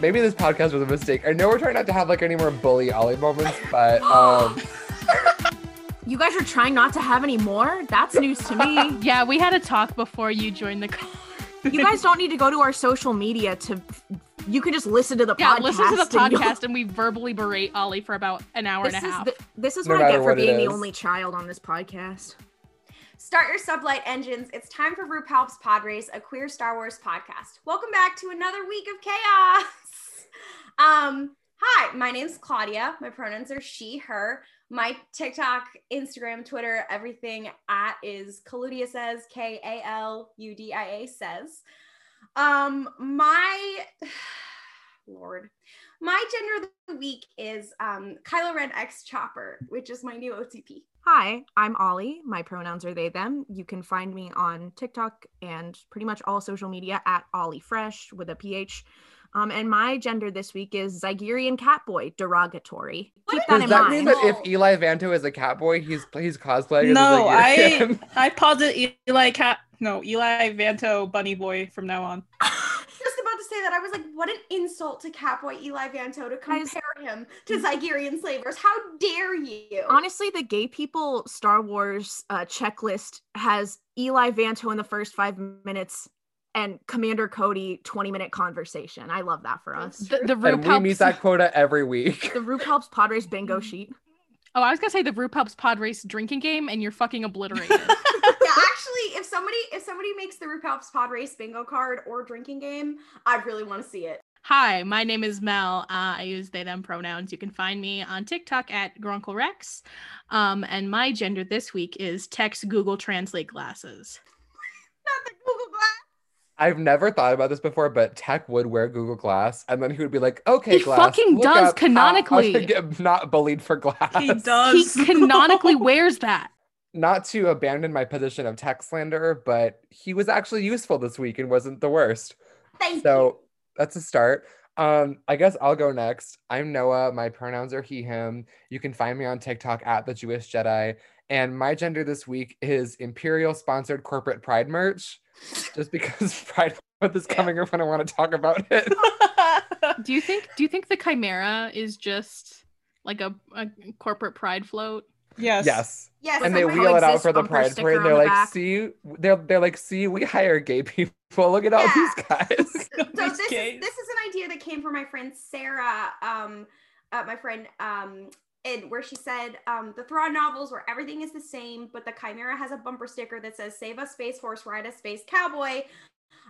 maybe this podcast was a mistake. I know we're trying not to have like any more bully Ollie moments, but um, You guys are trying not to have any more? That's news to me. Yeah, we had a talk before you joined the call. You guys don't need to go to our social media to. You can just listen to the Yeah, podcast. listen to the and podcast and we verbally berate Ollie for about an hour This and a is, half. the- this is No what I get for being the only child on this podcast. Start your sublight engines. It's time for RuPaul's Pod Race, a queer Star Wars podcast. Welcome back to another week of chaos. Um, hi, my name's Claudia. My pronouns are she, her. My TikTok, Instagram, Twitter, everything at is Kaludia says, K A L U D I A says. Um, my Lord. My gender of the week is um Kylo Ren X Chopper, which is my new OTP. Hi, I'm Ollie. My pronouns are they, them. You can find me on TikTok and pretty much all social media at Ollie Fresh with a PH. Um, and my gender this week is Zygerian Catboy, derogatory. Keep that does in that mind. mean that if Eli Vanto is a Catboy, he's he's cosplaying? No, as a I Zygerian? I posit Eli Cat. No, Eli Vanto Bunny Boy from now on. just about to say that I was like, what an insult to Catboy Eli Vanto to Guys- compare him to Zygerian slavers. How dare you? Honestly, the gay people Star Wars uh, checklist has Eli Vanto in the first five minutes and Commander Cody 20 minute conversation. I love that for us. the, the and we meet that quota every week. The RuPaul's helps Race bingo sheet. Oh, I was gonna say the RuPaul's helps Race drinking game, and you're fucking obliterated. yeah, actually, if somebody if somebody makes the RuPaul's helps Race bingo card or drinking game, I really want to see it. Hi, my name is Mel. Uh, I use they them pronouns. You can find me on TikTok at Grunkle Rex. Um, and my gender this week is Tech Google Translate glasses. Not the Google Glass. I've never thought about this before, but Tech would wear Google Glass, and then he would be like, "Okay, He Glass, fucking look does up how- how canonically. get not bullied for Glass." He does. He canonically wears that. Not to abandon my position of tech slander, but he was actually useful this week and wasn't the worst. Thank you. So that's a start. Um, I guess I'll go next. I'm Noah. My pronouns are he, him. You can find me on TikTok at the Jewish Jedi. And my gender this week is Imperial sponsored corporate pride merch. Just because Pride Month is coming up and I want to talk about it. Do you think? Do you think the Chimera is just like a, a corporate pride float? yes. yes. yes, And they wheel it out for the pride parade. They're the like, back. see, they're they're like, see, we hire gay people. Look at all these guys. so These this is, this is an idea that came from my friend Sarah, um, uh, my friend, um, and where she said um, the Thrawn novels where everything is the same, but the Chimera has a bumper sticker that says "Save us, space horse, ride a space cowboy."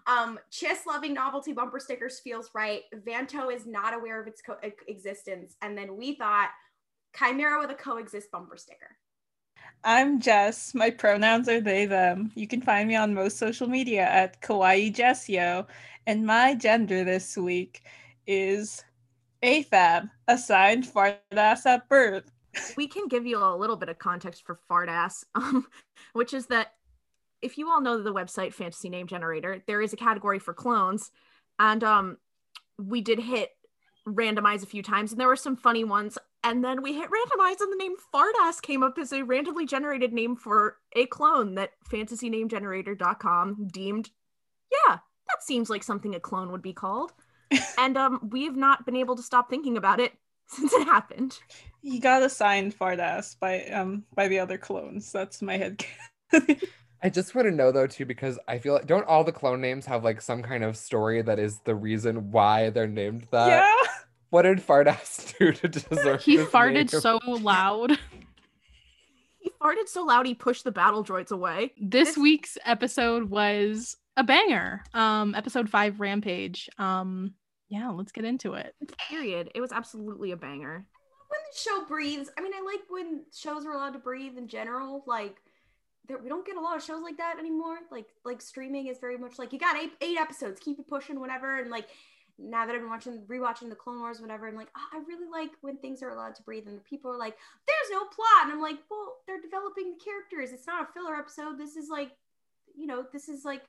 Um, Chiss loving novelty bumper stickers feels right. Vanto is not aware of its co- existence, and then we thought Chimera with a coexist bumper sticker. I'm Jess. My pronouns are they, them. You can find me on most social media at Kawaii Jessio. And my gender this week is AFAB, assigned fart ass at birth. we can give you a little bit of context for fart ass, um, which is that if you all know the website Fantasy Name Generator, there is a category for clones, and um, we did hit randomize a few times, and there were some funny ones. And then we hit randomize, and the name fart ass came up as a randomly generated name for a clone that fantasynamegenerator.com deemed, yeah, that seems like something a clone would be called. And um, we have not been able to stop thinking about it since it happened. He got assigned fart ass by um by the other clones. That's my head. I just want to know though too, because I feel like don't all the clone names have like some kind of story that is the reason why they're named that? yeah. What did Fardass do to deserve? He farted name? so loud. He farted so loud he pushed the battle droids away. This This- week's episode was a banger. Um, episode five, Rampage. Um, yeah, let's get into it. Period. It was absolutely a banger. when the show breathes i mean i like when shows are allowed to breathe in general like there, we don't get a lot of shows like that anymore like like streaming is very much like you got eight, eight episodes keep it pushing whatever and like now that i've been watching rewatching the clone wars whatever i'm like oh, i really like when things are allowed to breathe and the people are like there's no plot and i'm like well they're developing the characters it's not a filler episode this is like you know this is like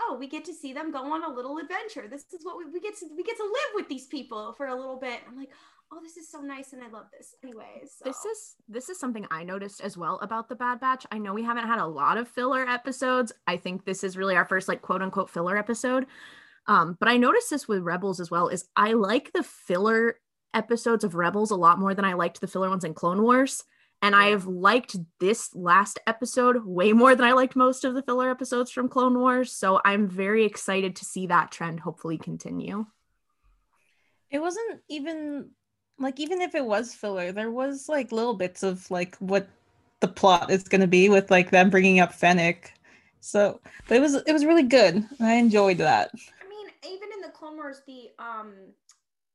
oh we get to see them go on a little adventure this is what we, we get to we get to live with these people for a little bit i'm like oh this is so nice and i love this anyways so. This is this is something I noticed as well about the Bad Batch. I know we haven't had a lot of filler episodes. I think this is really our first like quote unquote filler episode. Um, but I noticed this with Rebels as well. Is I like the filler episodes of Rebels a lot more than I liked the filler ones in Clone Wars. And I've liked this last episode way more than I liked most of the filler episodes from Clone Wars. So I'm very excited to see that trend hopefully continue. It wasn't even like even if it was filler, there was like little bits of like what the plot is going to be with like them bringing up Fennec. So, but it was it was really good. I enjoyed that. I mean, even in the Clone Wars, the um,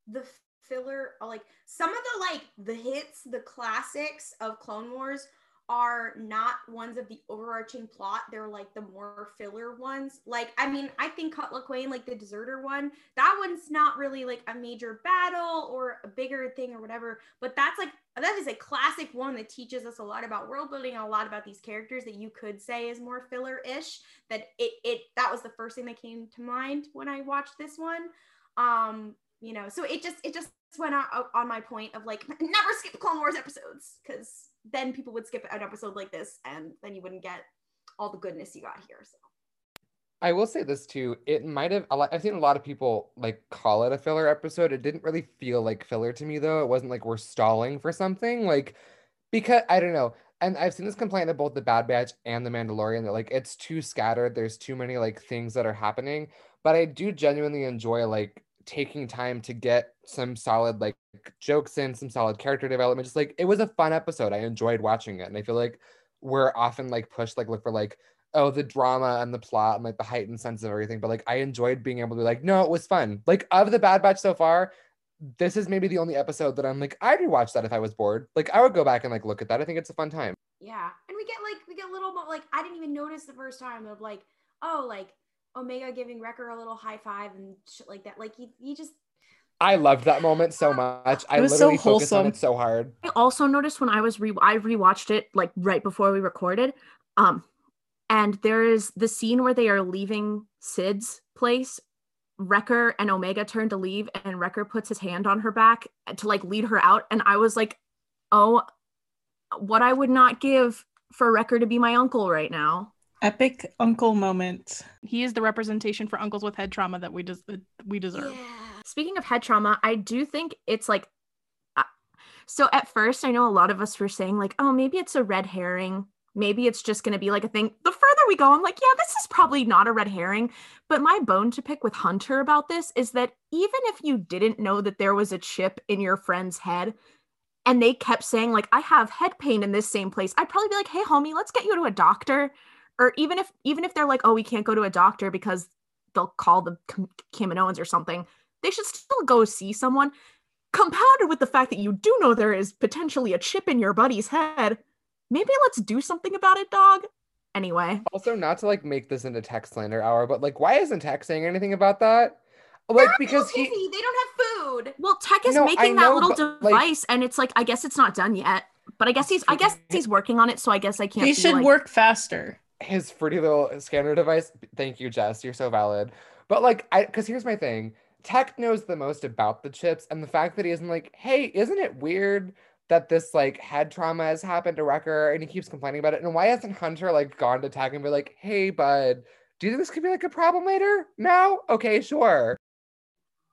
the filler, like some of the like the hits, the classics of Clone Wars are not ones of the overarching plot. They're like the more filler ones. Like, I mean, I think Cut Lawquane, like the deserter one, that one's not really like a major battle or a bigger thing or whatever. But that's like that is a classic one that teaches us a lot about world building a lot about these characters that you could say is more filler-ish. That it it that was the first thing that came to mind when I watched this one. Um, you know, so it just it just went on, on my point of like never skip Clone Wars episodes because then people would skip an episode like this and then you wouldn't get all the goodness you got here. So I will say this too. It might have. I've seen a lot of people like call it a filler episode. It didn't really feel like filler to me though. It wasn't like we're stalling for something. Like because I don't know. And I've seen this complaint both the Bad Batch and the Mandalorian that like it's too scattered. There's too many like things that are happening. But I do genuinely enjoy like taking time to get some solid like jokes in, some solid character development. Just like it was a fun episode. I enjoyed watching it. And I feel like we're often like pushed like look for like oh the drama and the plot and like the heightened sense of everything. But like I enjoyed being able to be like, no, it was fun. Like of the Bad Batch so far, this is maybe the only episode that I'm like, I'd rewatch that if I was bored. Like I would go back and like look at that. I think it's a fun time. Yeah. And we get like we get little more like I didn't even notice the first time of like, oh, like Omega giving Wrecker a little high five and shit like that. Like he, he just. I loved that moment so much. I literally so focused on it so hard. I also noticed when I was re I rewatched it like right before we recorded. Um, and there is the scene where they are leaving Sid's place. Wrecker and Omega turn to leave, and Wrecker puts his hand on her back to like lead her out. And I was like, oh, what I would not give for Wrecker to be my uncle right now. Epic uncle moment. He is the representation for uncles with head trauma that we des- we deserve. Yeah. Speaking of head trauma, I do think it's like uh, so at first I know a lot of us were saying like, "Oh, maybe it's a red herring. Maybe it's just going to be like a thing." The further we go, I'm like, "Yeah, this is probably not a red herring." But my bone to pick with Hunter about this is that even if you didn't know that there was a chip in your friend's head, and they kept saying like, "I have head pain in this same place," I'd probably be like, "Hey, homie, let's get you to a doctor." Or even if even if they're like oh we can't go to a doctor because they'll call the Kaminoans or something they should still go see someone compounded with the fact that you do know there is potentially a chip in your buddy's head. Maybe let's do something about it dog. Anyway. Also not to like make this into tech slander hour but like why isn't tech saying anything about that? Like They're because he they don't have food. Well tech is no, making know, that little device like, and it's like i guess it's not done yet but i guess he's i guess he's working on it so i guess i can't he should like, work faster his fruity little scanner device. Thank you, Jess. You're so valid. But like, I because here's my thing. Tech knows the most about the chips, and the fact that he isn't like, hey, isn't it weird that this like head trauma has happened to Wrecker, and he keeps complaining about it, and why hasn't Hunter like gone to Tech and be like, hey, bud, do you think this could be like a problem later? No, okay, sure.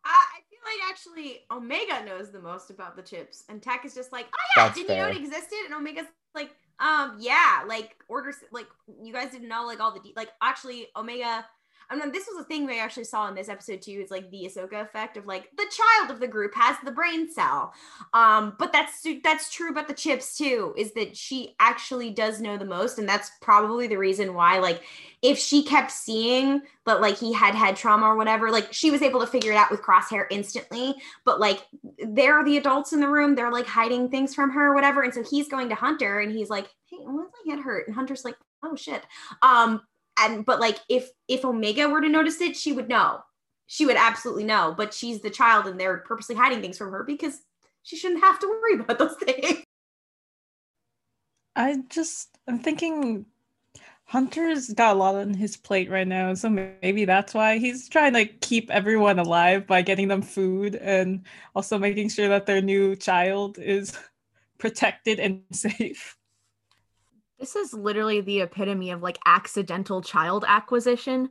I feel like actually Omega knows the most about the chips, and Tech is just like, oh yeah, That's did fair. you know it existed? And Omega's like, um, yeah, like orders, like you guys didn't know like all the de- like actually Omega. I mean, this was a thing we actually saw in this episode too. Is like the Ahsoka effect of like the child of the group has the brain cell. Um, but that's that's true about the chips too. Is that she actually does know the most, and that's probably the reason why like if she kept seeing that like he had head trauma or whatever, like she was able to figure it out with crosshair instantly. But like they're the adults in the room, they're like hiding things from her or whatever. And so he's going to Hunter and he's like, Hey, what's my head hurt? And Hunter's like, Oh shit. Um, and but like if if Omega were to notice it, she would know. She would absolutely know. But she's the child and they're purposely hiding things from her because she shouldn't have to worry about those things. I just I'm thinking Hunter's got a lot on his plate right now, so maybe that's why he's trying to keep everyone alive by getting them food and also making sure that their new child is protected and safe. This is literally the epitome of like accidental child acquisition,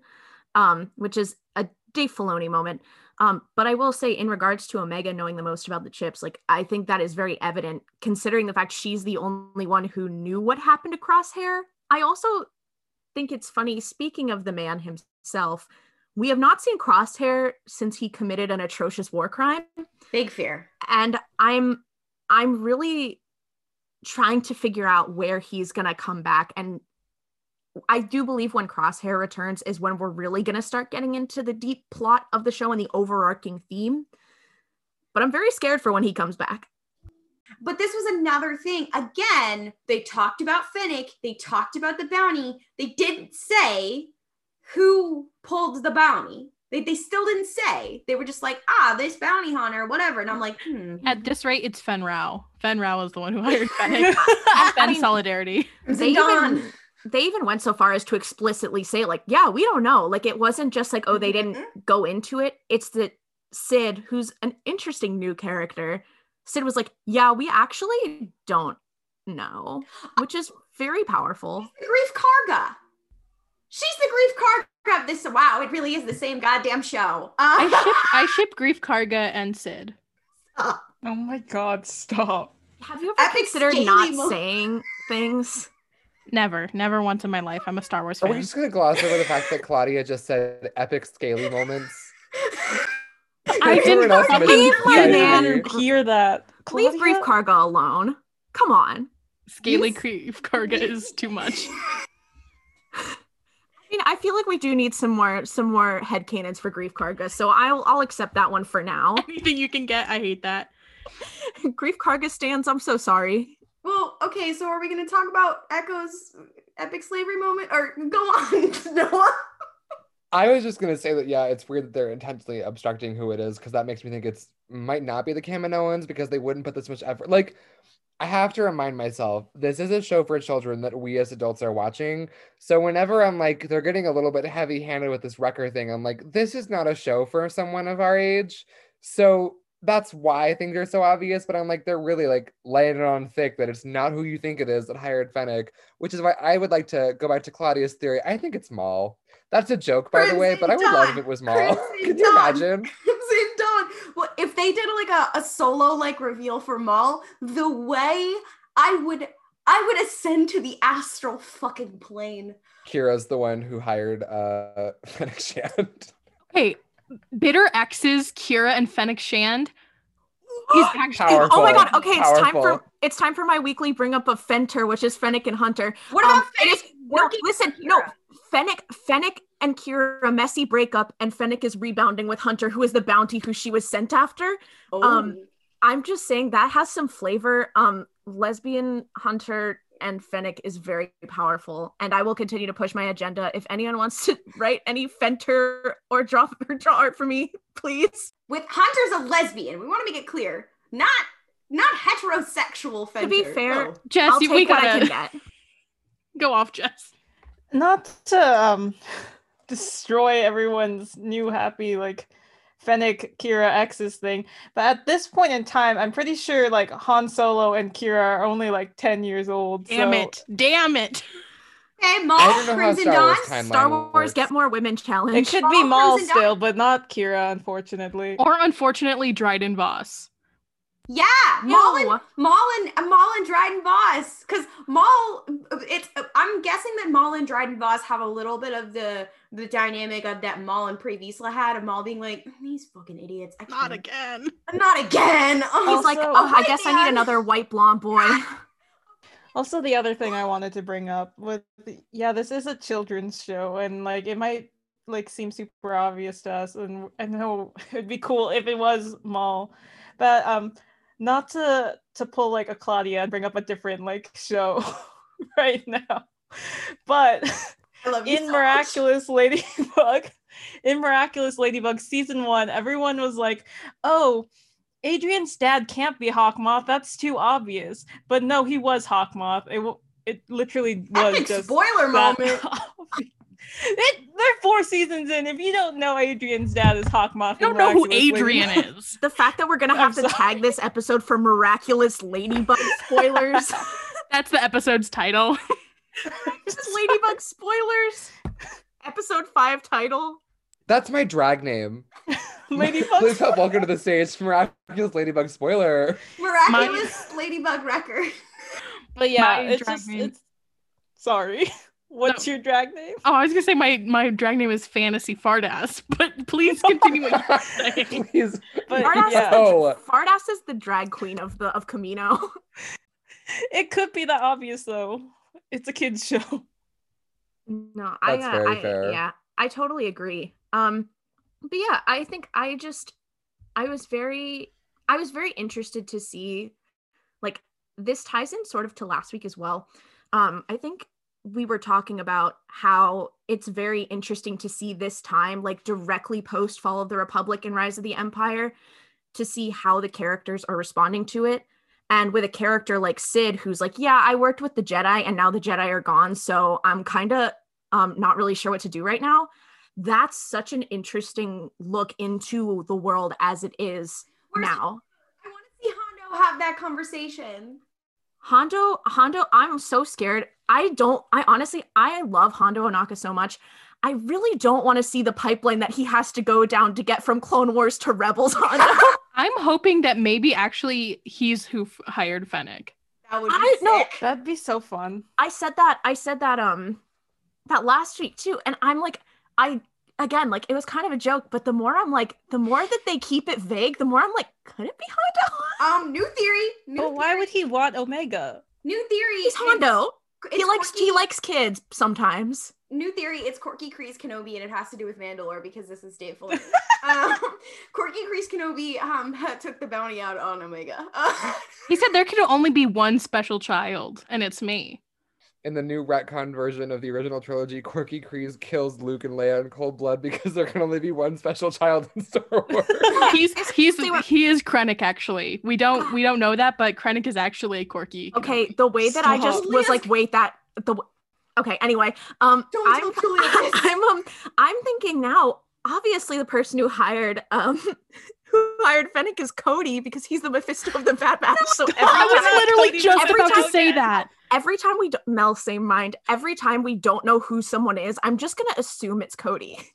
um, which is a Dave Filoni moment. Um, but I will say, in regards to Omega knowing the most about the chips, like I think that is very evident considering the fact she's the only one who knew what happened to Crosshair. I also think it's funny, speaking of the man himself, we have not seen Crosshair since he committed an atrocious war crime. Big fear. And I'm I'm really trying to figure out where he's gonna come back. And I do believe when Crosshair returns is when we're really gonna start getting into the deep plot of the show and the overarching theme. But I'm very scared for when he comes back. But this was another thing. Again, they talked about Fennec, they talked about the bounty. They didn't say who pulled the bounty. They, they still didn't say. They were just like, ah, this bounty hunter, whatever. And I'm like, hmm. At this rate, it's Fenn Rau. Fenn Rau is the one who hired Fennec. Fen mean- Solidarity. They even, they even went so far as to explicitly say, like, yeah, we don't know. Like, it wasn't just like, oh, they didn't go into it. It's that Sid, who's an interesting new character, Sid was like, yeah, we actually don't know, which is very powerful. Greef Karga. She's the Greef Karga of this. Wow, it really is the same goddamn show. I Uh, ship I ship Greef Karga and Sid. Oh my god, stop. Have you ever Epic considered scaly not mo- saying things? Never, never once in my life. I'm a Star Wars Are we fan. just gonna gloss over the fact that Claudia just said epic scaly moments? I didn't else fucking missed Leave my decided man- to I didn't hear that. Leave Greef Claudia? Karga alone. Come on. Scaly Yes. Greef Karga is too much. I mean, I feel like we do need some more some more headcanons for Greef Karga, so I'll I'll accept that one for now. Anything you can get, I hate that. Greef Karga stands, I'm so sorry. well, okay, so are we going to talk about Echo's epic slavery moment? Or go on, Noah? I was just gonna say that yeah, it's weird that they're intentionally obstructing who it is because that makes me think it's might not be the Kaminoans because they wouldn't put this much effort. Like, I have to remind myself this is a show for children that we as adults are watching. So whenever I'm like they're getting a little bit heavy-handed with this Wrecker thing, I'm like, this is not a show for someone of our age. So that's why things are so obvious. But I'm like, they're really like laying it on thick that it's not who you think it is that hired Fennec, which is why I would like to go back to Claudia's theory. I think it's Maul. That's a joke, by the way, but I would love if it was Maul. Crimson Can you Dawn. imagine? Crimson Dawn. Well, if they did like a, a solo like reveal for Maul, the way I would I would ascend to the astral fucking plane. Qi'ra's the one who hired uh Fennec Shand. Hey, Bitter X's Qi'ra and Fennec Shand. He's actually Powerful. Oh my god, okay, it's time for it's time for my weekly bring up of Fenter, which is Fennec and Hunter. What Um, about it is- Fennec No, listen, with no, Qi'ra? Fennec, Fennec and Qi'ra messy breakup, and Fennec is rebounding with Hunter, who is the bounty who she was sent after. Oh. um, I'm just saying that has some flavor. Um, lesbian Hunter and Fennec is very powerful, and I will continue to push my agenda. If anyone wants to write any Fenter or draw or draw art for me, please. with Hunter's a lesbian. We want to make it clear. Not not heterosexual Fenter. To be fair, No. Jess, I'll take we gotta can get. go off, Jess. Not to um destroy everyone's new happy like Fennec Qi'ra X's thing, but at this point in time, I'm pretty sure like Han Solo and Qi'ra are only like 10 years old. Damn so- it. Damn it. Okay, Maul, I don't know how Crimson Star Dawn. Wars Star Wars works. get more women challenge. It could be Maul, Maul Crimson Dawn. still, but not Qi'ra, unfortunately. Or unfortunately, Dryden Voss. Yeah, Maul and Ew. Maul and uh, Maul and Dryden Voss. Because Maul, it's I'm guessing that Maul and Dryden Voss have a little bit of the the dynamic of that Maul and Pre Vizsla had of Maul being like these fucking idiots. I Not can't- again. Not again. He's like, oh, I guess I need another white blonde boy. Also, the other thing I wanted to bring up with yeah, this is a children's show, and like it might like seem super obvious to us, and I know it'd be cool if it was Maul, but um, not to to pull like a Claudia and bring up a different like show right now, but I love you in so Miraculous Ladybug, in Miraculous Ladybug season one, everyone was like, "Oh, Adrien's dad can't be Hawkmoth. That's too obvious." But no, he was Hawkmoth. It w- it literally much. was Epic just spoiler moment. obvious. It, they're four seasons in. If you don't know Adrien's dad is Hawkmoth, I don't know who Adrien Ladybug- is. the fact that we're gonna I'm have to sorry. tag this episode for miraculous ladybug spoilers. That's the episode's title. Just ladybug spoilers. Episode five title. That's my drag name. Ladybug. Please help welcome to the stage, Miraculous Ladybug spoiler. Miraculous ladybug record. But yeah, My it's just name- it's sorry. What's your drag name? Oh, I was gonna say my my drag name is Fantasy Fartass, but please continue what you're saying. Please. But Fartass, yeah, is the, Oh. Fartass is the drag queen of the of Kamino. it could be that obvious though. It's a kids show. No, I, That's uh, very I fair. yeah, I totally agree. Um, but yeah, I think I just I was very I was very interested to see like this ties in sort of to last week as well. Um, I think we were talking about how it's very interesting to see this time like directly post Fall of the Republic and Rise of the Empire to see how the characters are responding to it. And with a character like Sid, who's like, yeah, I worked with the Jedi and now the Jedi are gone. So I'm kind of um, not really sure what to do right now. That's such an interesting look into the world as it is Where's- now. I want to see Hondo have that conversation. Hondo, Hondo, I'm so scared. I don't, I honestly, I love Hondo Ohnaka so much. I really don't want to see the pipeline that he has to go down to get from Clone Wars to Rebels Hondo. I'm hoping that maybe actually he's who f- hired Fennec. That would be I- no. sick. That'd be so fun. I said that I said that um that last week too and I'm like I again like it was kind of a joke but the more I'm like the more that they keep it vague the more I'm like could it be Hondo? Um, new theory. New But why theory, would he want Omega? New theory. He's Hondo. it's He likes he likes kids sometimes. New theory. It's Korkie Kryze Kenobi, and it has to do with Mandalore because this is Dave Filoni. um, Korkie Kryze Kenobi um took the bounty out on Omega. He said there could only be one special child, and it's me. In the new retcon version of the original trilogy, Korkie Kryze kills Luke and Leia in cold blood because there can only be one special child in Star Wars. He's he's he is Krennic actually. We don't we don't know that, but Krennic is actually a quirky. Okay, the way that I just was like wait that the Okay, anyway, um Don't I'm tell Julia this. I'm um I'm thinking now obviously the person who hired um who hired Fennec is Cody because he's the Mephisto of the Bad Batch. So every I was time- literally Cody just about to time- say that. every time we d- Mel same mind every time we don't know who someone is i'm just gonna assume it's cody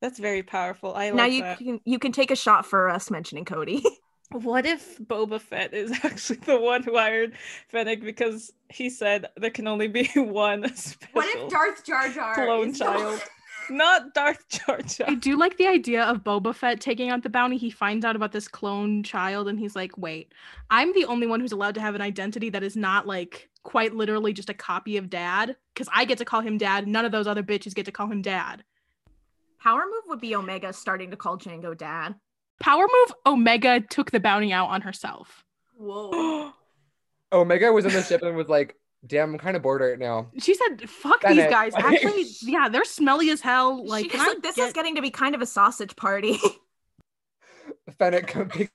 That's very powerful. I like now you that. can you can take a shot for us mentioning cody What if Boba Fett is actually the one who hired Fennec because he said there can only be one special what if Darth Jar Jar clone is child? Not Darth Jar Jar. I do like the idea of Boba Fett taking out the bounty. He finds out about this clone child and he's like, wait, I'm the only one who's allowed to have an identity that is not like quite literally just a copy of dad. Because I get to call him dad. None of those other bitches get to call him dad. power move would be omega starting to call Jango dad Power move Omega took the bounty out on herself. Whoa. Omega was in the ship and was like, damn, I'm kind of bored right now. She said, fuck Bennett. these guys. Actually, yeah, they're smelly as hell. Like, She's like this is getting to be kind of a sausage party Fennec come pick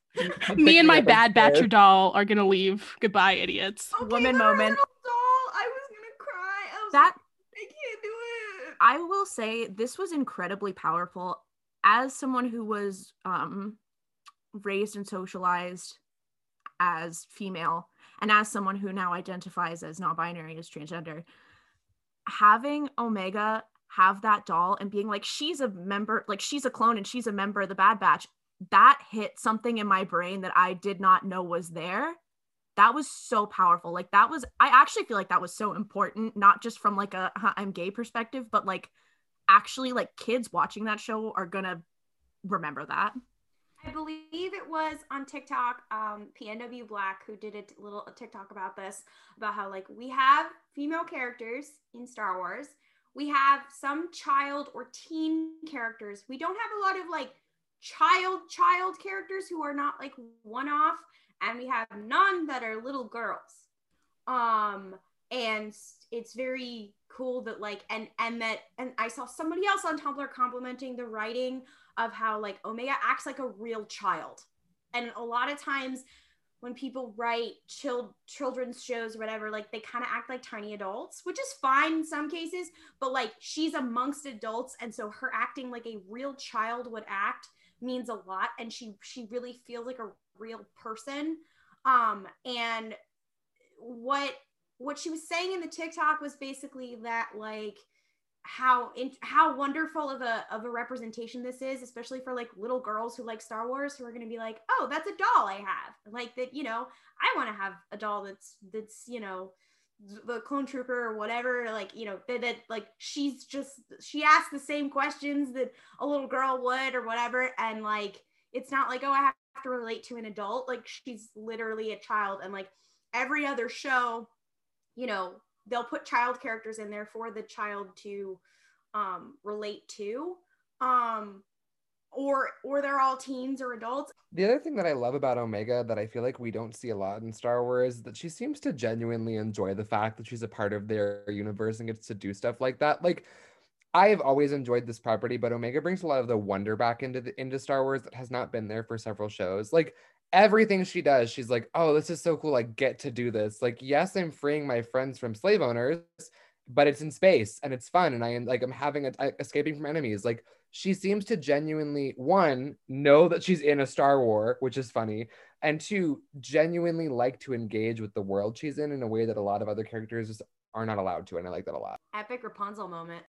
me and my bad batch Batcher doll are gonna leave. Goodbye, idiots. Okay, Woman moment. Doll, I was gonna cry. I was that like, I can't do it. I will say this was incredibly powerful. As someone who was um, raised and socialized as female, and as someone who now identifies as non-binary as transgender, having Omega have that doll and being like she's a member, like she's a clone and she's a member of the Bad Batch, that hit something in my brain that I did not know was there. That was so powerful. Like that was, I actually feel like that was so important, not just from like a "Huh, I'm gay perspective, but like actually like kids watching that show are gonna remember that. I believe it was on TikTok, um, PNW Black, who did a little TikTok about this, about how like we have female characters in Star Wars, we have some child or teen characters. We don't have a lot of like child child characters who are not like one off, and we have none that are little girls. Um, and it's very cool that like and that and I saw somebody else on Tumblr complimenting the writing of how like Omega acts like a real child. And a lot of times when people write chil- children's shows or whatever, like they kind of act like tiny adults, which is fine in some cases, but like she's amongst adults and so her acting like a real child would act means a lot and she she really feels like a real person. Um and what what she was saying in the TikTok was basically that like how in, how wonderful of a of a representation this is, especially for like little girls who like Star Wars, who are going to be like, oh, that's a doll I have, like that. You know, I want to have a doll that's that's you know the clone trooper or whatever like you know that, that like she's just she asks the same questions that a little girl would or whatever and like it's not like oh i have to relate to an adult like she's literally a child and like every other show you know they'll put child characters in there for the child to um relate to um or or they're all teens or adults The other thing that I love about Omega that I feel like we don't see a lot in Star Wars is that she seems to genuinely enjoy the fact that she's a part of their universe and gets to do stuff like that. Like I've always enjoyed this property, but Omega brings a lot of the wonder back into the into Star Wars that has not been there for several shows. Like everything she does, she's like, "Oh, this is so cool! I get to do this." Like, yes, I'm freeing my friends from slave owners, but it's in space and it's fun, and I am like, I'm having a, I- escaping from enemies. Like, she seems to genuinely one know that she's in a Star War, which is funny, and two genuinely like to engage with the world she's in in a way that a lot of other characters just are not allowed to, and I like that a lot. epic rapunzel moment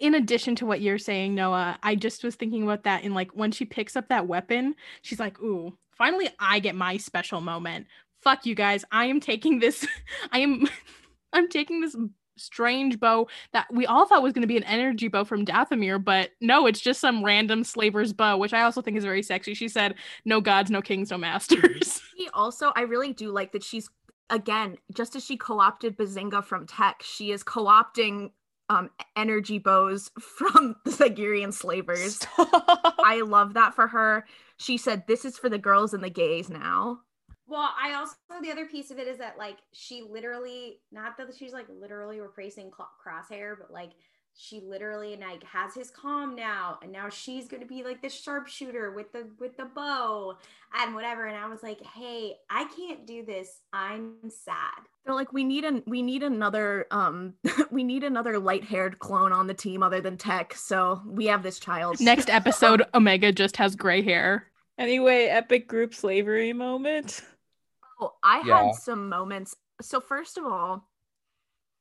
in addition to what you're saying, Noah, I just was thinking about that in like when she picks up that weapon, she's like, "Ooh, finally I get my special moment. Fuck you guys. I am taking this I am I'm taking this strange bow that we all thought was going to be an energy bow from Dathomir, but no, it's just some random slaver's bow, which I also think is very sexy. She said, "No gods, no kings, no masters." She also, I really do like that she's again, just as she co-opted Bazinga from Tech, she is co-opting um energy bows from the Zygerian slavers. Stop. I love that for her. She said, "This is for the girls and the gays now." Well, I also the other piece of it is that like she literally not that she's like literally replacing Crosshair, but like she literally like has his calm now, and now she's gonna be like the sharpshooter with the with the bow and whatever. And I was like, hey, I can't do this. I'm sad. They're like, "We need an we need another um we need another light-haired clone on the team other than Tech." So we have this child. Next episode, Omega just has gray hair. Anyway, epic group slavery moment. Oh, I Yeah. had some moments. So first of all,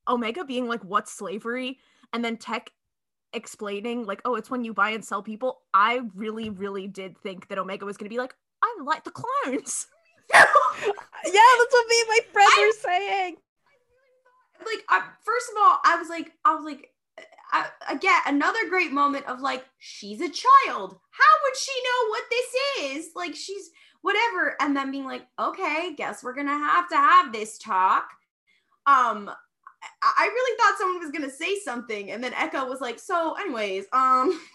Omega being like, "What's slavery?" And then Tech explaining like, "Oh, it's when you buy and sell people." I really, really did think that Omega was going to be like, "I like the clones." Yeah, that's what me and my friends I- were saying. like I, first of all i was like i was like I, again another great moment of like she's a child how would she know what this is like she's whatever and then being like okay guess we're gonna have to have this talk um i, really thought someone was gonna say something and then echo was like so anyways um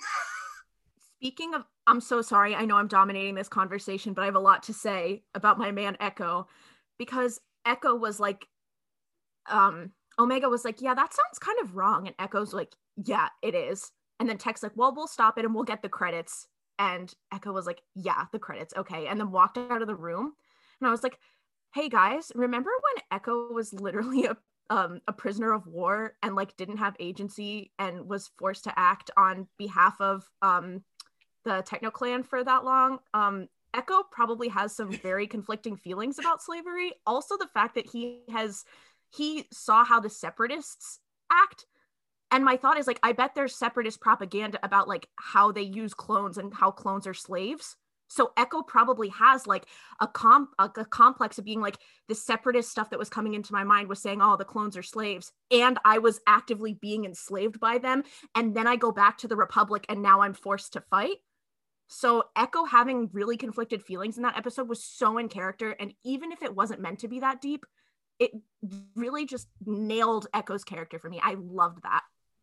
Speaking of, I'm so sorry. I know I'm dominating this conversation, but I have a lot to say about my man Echo because Echo was like, um, Omega was like, yeah, that sounds kind of wrong. And Echo's like, yeah, it is. And then Tech's like, well, we'll stop it and we'll get the credits. And Echo was like, yeah, the credits. Okay. And then walked out of the room. And I was like, hey guys, remember when Echo was literally a um, a prisoner of war and like didn't have agency and was forced to act on behalf of um, the Techno Clan for that long. Um, Echo probably has some very conflicting feelings about slavery. Also, the fact that he has he saw how the separatists act. And my thought is like, I bet there's separatist propaganda about like how they use clones and how clones are slaves. So Echo probably has like a comp a, a complex of being like the separatist stuff that was coming into my mind was saying, oh, the clones are slaves, and I was actively being enslaved by them, and then I go back to the Republic, and now I'm forced to fight. So Echo having really conflicted feelings in that episode was so in character, and even if it wasn't meant to be that deep, it really just nailed Echo's character for me. I loved that.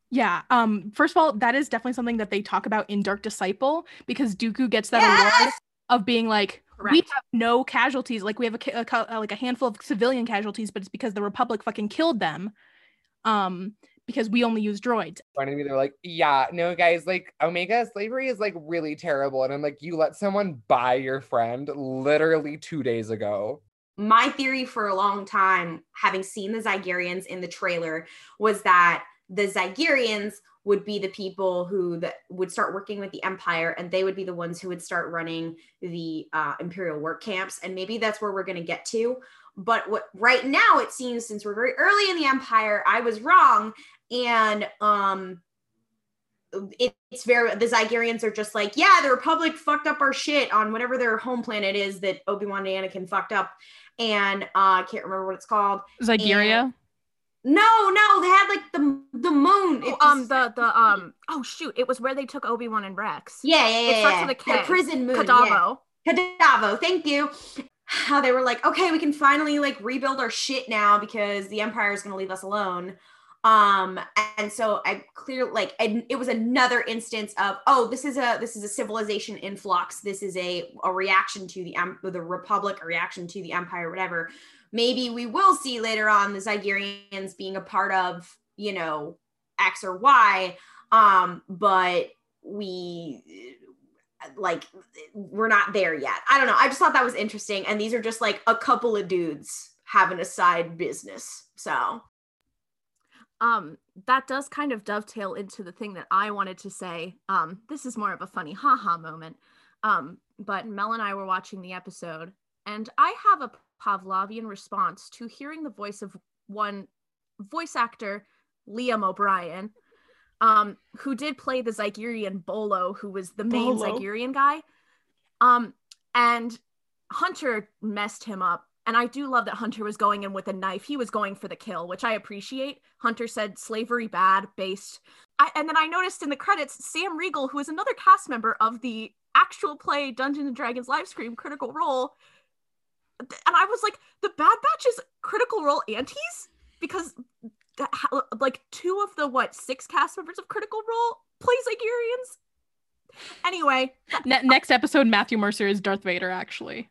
Yeah. Um. First of all, that is definitely something that they talk about in Dark Disciple because Dooku gets that award of being like, we have no casualties. Like we have a, ca- a uh, like a handful of civilian casualties, but it's because the Republic fucking killed them. Um. Because we only use droids. Funny to me, they're like, yeah, no, guys, like Omega slavery is like really terrible. And I'm like, you let someone buy your friend literally two days ago. my theory for a long time, having seen the Zygerians in the trailer, was that the Zygerians would be the people who that would start working with the Empire, and they would be the ones who would start running the uh, Imperial work camps, and maybe that's where we're going to get to. But what right now it seems, since we're very early in the Empire, I was wrong, and um, it, it's very the Zygerians are just like, yeah, the Republic fucked up our shit on whatever their home planet is that Obi Wan and Anakin fucked up, and uh, I can't remember what it's called. Zygeria. And- no, no, they had like the the moon. It um the the um oh shoot, it was where they took Obi Wan and Rex. yeah, yeah, yeah, it starts yeah. with a The prison moon. yeah. Kadavo. Kadavo, thank you. How they were like, okay, we can finally like rebuild our shit now because the Empire is going to leave us alone. Um, and so I clear like and it was another instance of oh, this is a this is a civilization influx. This is a a reaction to the em- the Republic, a reaction to the Empire, whatever. Maybe we will see later on the Zygerians being a part of you know X or Y. Um, but we like we're not there yet. I don't know. I just thought that was interesting. And these are just like a couple of dudes having a side business. So um that does kind of dovetail into the thing that i wanted to say. Um this is more of a funny haha moment. Um but mel and i were watching the episode and i have a pavlovian response to hearing the voice of one voice actor liam o'brien um who did play the zygerian bolo who was the main Bolo. zygerian guy. Um and hunter messed him up and I do love that Hunter was going in with a knife. He was going for the kill, which I appreciate. Hunter said slavery bad, based. I, and then I noticed in the credits, Sam Riegel, who is another cast member of the actual play Dungeons and Dragons live stream Critical Role. And I was like, the Bad Batch is Critical Role antis? Because like two of the what six cast members of Critical Role play Zygerians. Anyway, Ne- next episode, Matthew Mercer is Darth Vader. Actually,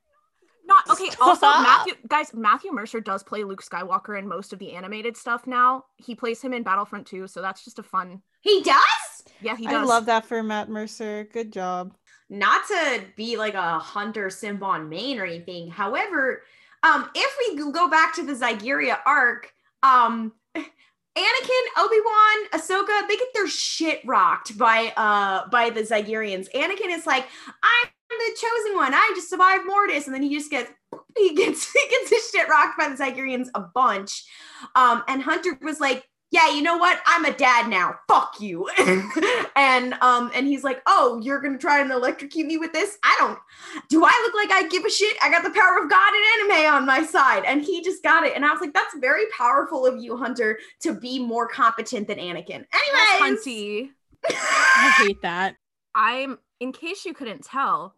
Not okay. Also, Matthew, guys, Matthew Mercer does play Luke Skywalker in most of the animated stuff now. He plays him in Battlefront 2, so that's just a fun. he does Yeah, he does. I does. love that for Matt Mercer. Good job. not to be like a hunter Simbon main or anything. However, um, if we go back to the Zygeria arc, um, Anakin, Obi Wan, Ahsoka, they get their shit rocked by uh by the Zygerians. Anakin is like, I'm the chosen one. I just survived Mortis, and then he just gets he gets he gets his shit rocked by the Zygerians a bunch. Um, and Hunter was like, yeah, you know what? I'm a dad now. Fuck you. and um, and he's like, oh, you're gonna try and electrocute me with this? I don't. Do I look like I give a shit? I got the power of God and anime on my side, and he just got it. And I was like, that's very powerful of you, Hunter, to be more competent than Anakin. Yes, Anyways, Hunty. I hate that. I'm, in case you couldn't tell,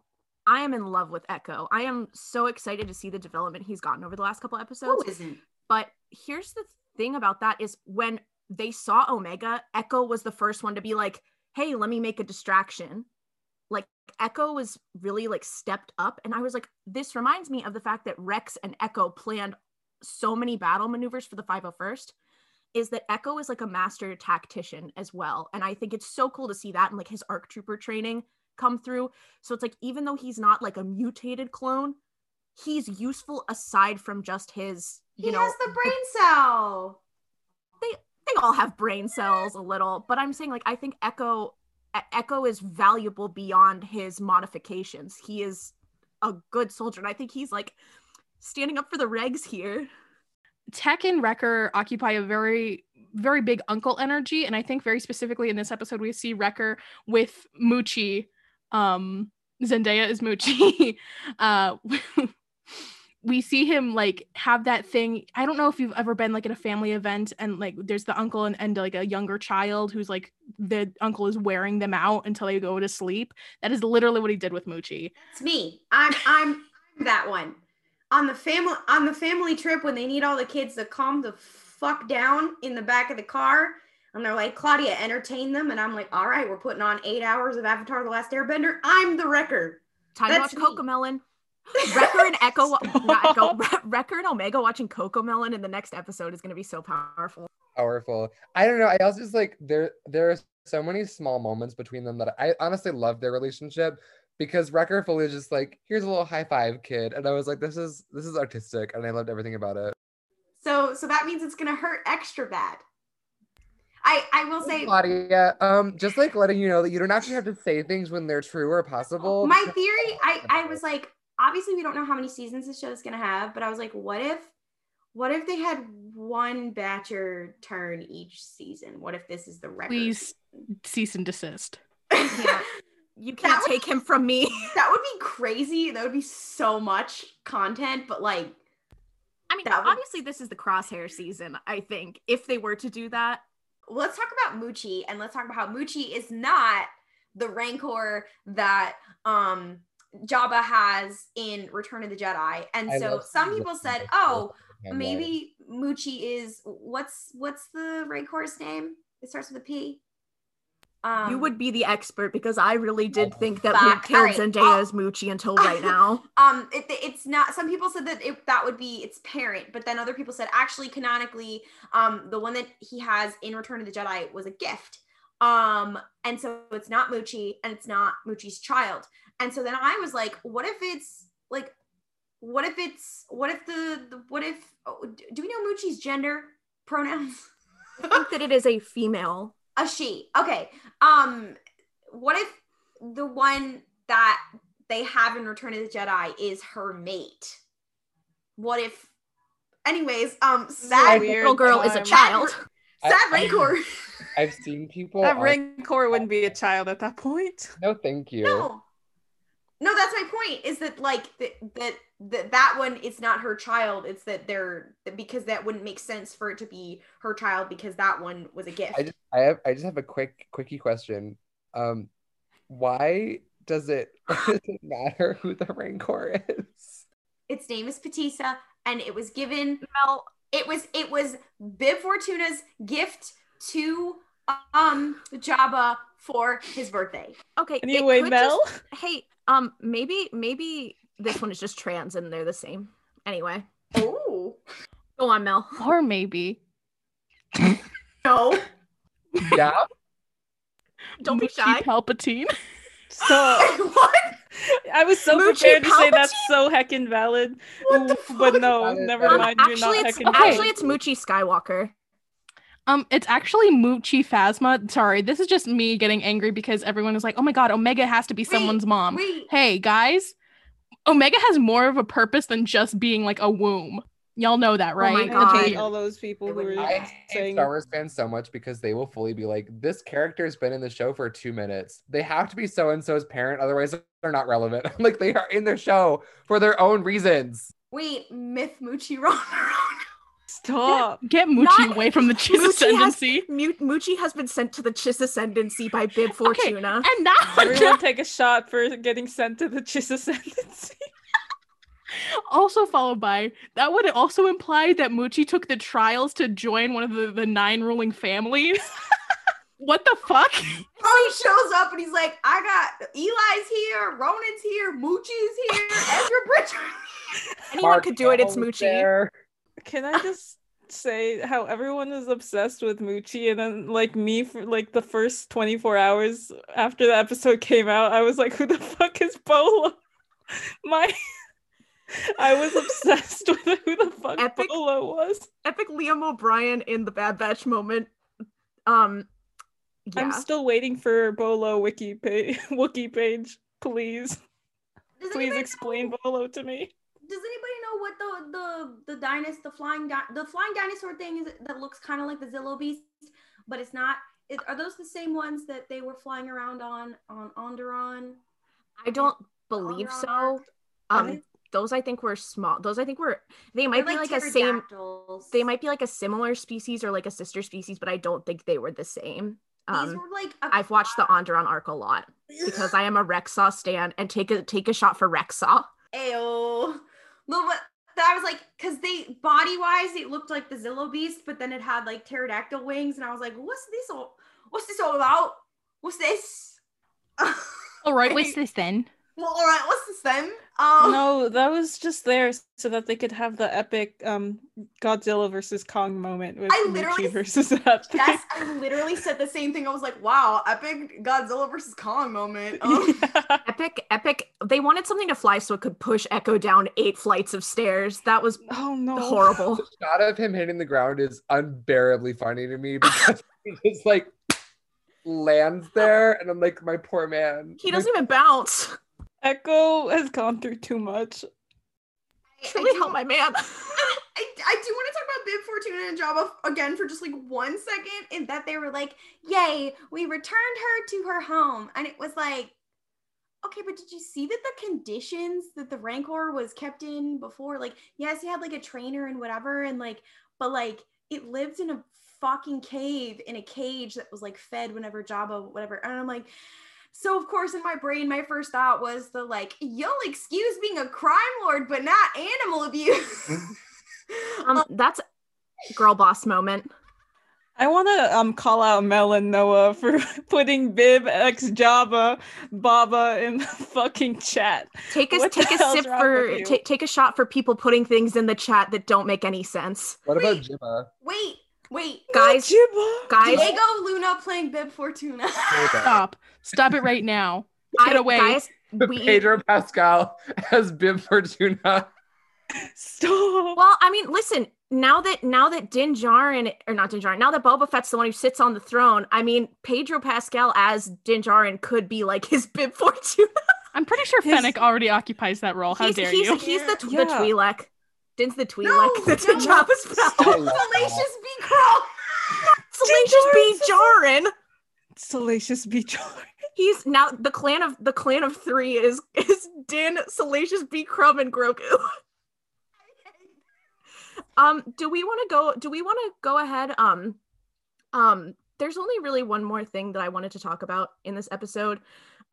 I am in love with Echo. I am so excited to see the development he's gotten over the last couple episodes. who isn't? But here's the thing about that is when they saw Omega, Echo was the first one to be like, "Hey, let me make a distraction." Like Echo was really like stepped up and I was like, this reminds me of the fact that Rex and Echo planned so many battle maneuvers for the 501st is that Echo is like a master tactician as well. And I think it's so cool to see that and like his ARC trooper training come through. So it's like even though he's not like a mutated clone, he's useful aside from just his, you He know, has the brain cell. they they all have brain cells a little, but I'm saying like I think Echo Echo is valuable beyond his modifications. He is a good soldier, and I think he's like standing up for the regs here. Tech and Wrecker occupy a very very big uncle energy and i think very specifically in this episode we see wrecker with Muchi um zendaya is Muchi uh we see him like have that thing i don't know if you've ever been like at a family event and like there's the uncle and, and like a younger child who's like the uncle is wearing them out until they go to sleep that is literally what he did with Muchi It's me. I'm I'm I'm that one. On the family on the family trip when they need all the kids to calm the fuck down in the back of the car. And they're like, Claudia, entertain them. And I'm like, all right, we're putting on eight hours of Avatar The Last Airbender. I'm the wrecker. Time That's to watch Coco Melon. Wrecker and Echo, not Echo, Wrecker and Omega watching Coco Melon in the next episode is going to be so powerful. powerful. I don't know. I also just like there there are so many small moments between them that I honestly love their relationship because Wrecker fully is just like, here's a little high five kid. And I was like, this is this is artistic and I loved everything about it. So so that means it's gonna hurt extra bad. I I will say Claudia, um, just like letting you know that you don't actually have to say things when they're true or possible. my theory, I I was like, obviously we don't know how many seasons this show is gonna have, but I was like, what if what if they had one Batcher turn each season? What if this is the Wrecker? Please. season? Cease and desist. Yeah. You can't would take him from me. That would be crazy. That would be so much content, but like, I mean, That would- obviously, this is the crosshair season. I think if they were to do that, let's talk about Muchi and let's talk about how Muchi is not the rancor that um Jabba has in Return of the Jedi. And I so some people said, "Oh, maybe Muchi is what's what's the rancor's name? It starts with a P." Um, you would be the expert because I really did think that we had fuck. killed Alright. Zendaya Oh. as Muchi until right now. um it, it's not some people said that it, that would be its parent but then other people said actually canonically um the one that he has in return of the jedi was a gift um and so it's not muchi and it's not muchi's child and so then i was like what if it's like what if it's what if the, the what if oh, do we know muchi's gender pronouns I think that it is a female. A she okay um what if the one that they have in return of the jedi is her mate what if anyways um sad Little girl is a child. Sad I- rancor I've seen people. That on- Rancor wouldn't be a child at that point. No, thank you. no no that's my point is that like that that that that one it's not her child it's that they're because that wouldn't make sense for it to be her child because that one was a gift I just I have I just have a quick quickie question. Um, why does it, does it matter who the Rancor is? its name is pateesa and it was given Mel, it was it was Bib Fortuna's gift to um Jabba for his birthday. okay. it Anyway, could Mel. just- hey, um, maybe maybe this one is just trans and they're the same. Anyway, Oh go on, Mel. Or maybe. no! Yeah, Don't be shy. Palpatine. So what? I was so Muchi prepared to say that's so heckin' valid. What the Oof, but no, never that is- Um, mind. You're actually, not it's heckin' actually valid. it's Muchi Skywalker. Um, it's actually Muchi Phasma. Sorry, this is just me getting angry because everyone is like, "Oh my god, Omega has to be someone's mom." Wait, Hey guys, Omega has more of a purpose than just being like a womb. Y'all know that, right? Oh my right? God. I hate all those people I who would are. I saying Star Wars fans so much because they will fully be like, this character's been in the show for two minutes. They have to be so and so's parent, otherwise they're not relevant. like they are in the show for their own reasons. wait, Myth Muchi Ron. Stop. Get Muchi Not- away from the Chiss Muchi has- ascendancy. Mu- Muchi has been sent to the Chiss Ascendancy by Bib Fortuna. And now Everyone take a shot for getting sent to the Chiss Ascendancy. also followed by that would also imply that Muchi took the trials to join one of the, the nine ruling families. what the fuck? Oh, he shows up and he's like, I got Eli's here, Ronan's here, Muchi's here, Ezra Bridger. Anyone Mark could do it. It's Hamill's Muchi. there. Can I just say how everyone is obsessed with Muchi and then like me for like the first 24 hours after the episode came out, I was like, who the fuck is Bolo? My I was obsessed with who the fuck Epic- Bolo was. Epic Liam O'Brien in the Bad Batch moment. Um, yeah. I'm still waiting for Bolo wiki page wiki page. Please. Does Please explain know- Bolo to me. Does anybody what the the the dinosaur, the flying di- the flying dinosaur thing is that looks kind of like the Zillo beast, but it's not? It, are those the same ones that they were flying around on on Onderon? I don't believe so. Um, those I think were small. Those I think were they might They're be like, a same. They might be like a similar species or like a sister species, but I don't think they were the same. These Um, were like I've watched the Onderon arc a lot because I am a Rexaw stan and take a take a shot for Rexaw. Ayo. No, but that was like, because they body wise, it looked like the Zillo Beast, but then it had like pterodactyl wings, and I was like, what's this all? What's this all about? What's this? All right, what's this then? Well, all right, what's this then? Um, No, that was just there so that they could have the epic um Godzilla versus Kong moment with I Muchi literally- versus that thing. Yes, I literally said the same thing. I was like, wow, epic Godzilla versus Kong moment. Um, Yeah. Epic, epic. They wanted something to fly so it could push Echo down eight flights of stairs. That was Oh no. horrible. The shot of him hitting the ground is unbearably funny to me because he just like lands there, and I'm like, my poor man. He doesn't even bounce. Echo has gone through too much. I- I Truly do- help my man. I I, I do want to talk about Bib Fortuna and Jabba again for just like one second, and that they were like, "Yay, we returned her to her home," and it was like, okay, but did you see that the conditions that the Rancor was kept in before? Like, yes, he had like a trainer and whatever, and like, but like it lived in a fucking cave in a cage that was like fed whenever Jabba, whatever. And I'm like, so of course in my brain, my first thought was the like, you'll excuse being a crime lord, but not animal abuse. Um, that's girl boss moment. I want to um call out Mel and Noah for putting Bib X Java Baba in the fucking chat. Take a What take a sip wrong for with you? ta- take a shot for people putting things in the chat that don't make any sense. What about Wait. Jimma? wait, wait. Guys, Jibba. guys, Diego Luna playing Bib Fortuna. Stop. Stop it right now. Get I- away. guys, we Pedro Pascal as Bib Fortuna. Stop. Well, I mean, listen. Now that now that Din Djarin or not Din Djarin, now that Boba Fett's the one who sits on the throne, I mean, Pedro Pascal as Din Djarin could be like his Bib Fortuna. I'm pretty sure His- Fennec already occupies that role. How he's, dare he's, you? He's the, tw- Yeah. the Twi'lek. Din's the Twi'lek. No, That's no. a Jabba's I pal. Salacious B. Crow. Salacious B. Djarin. Salacious B. George. He's now the clan of the clan of three is is Din, Salacious B. Crumb, and Grogu. um, do we want to go? Do we want to go ahead? Um, um, there's only really one more thing that I wanted to talk about in this episode.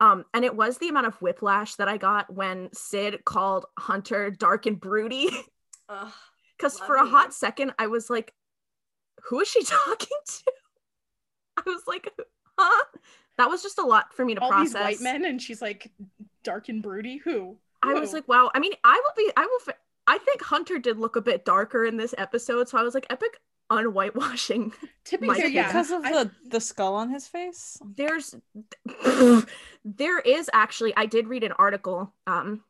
Um, and it was the amount of whiplash that I got when Cid called Hunter dark and broody. Because for a me. hot second, I was like, who is she talking to? I was like, huh? That was just a lot for me to All process. these white men, and she's like dark and broody. Who? I was like, wow. I mean, I will be, I will, I think Hunter did look a bit darker in this episode. So I was like, epic unwhitewashing. to be fair, yeah, because of I- the the skull on his face. There's, there is actually, I did read an article um,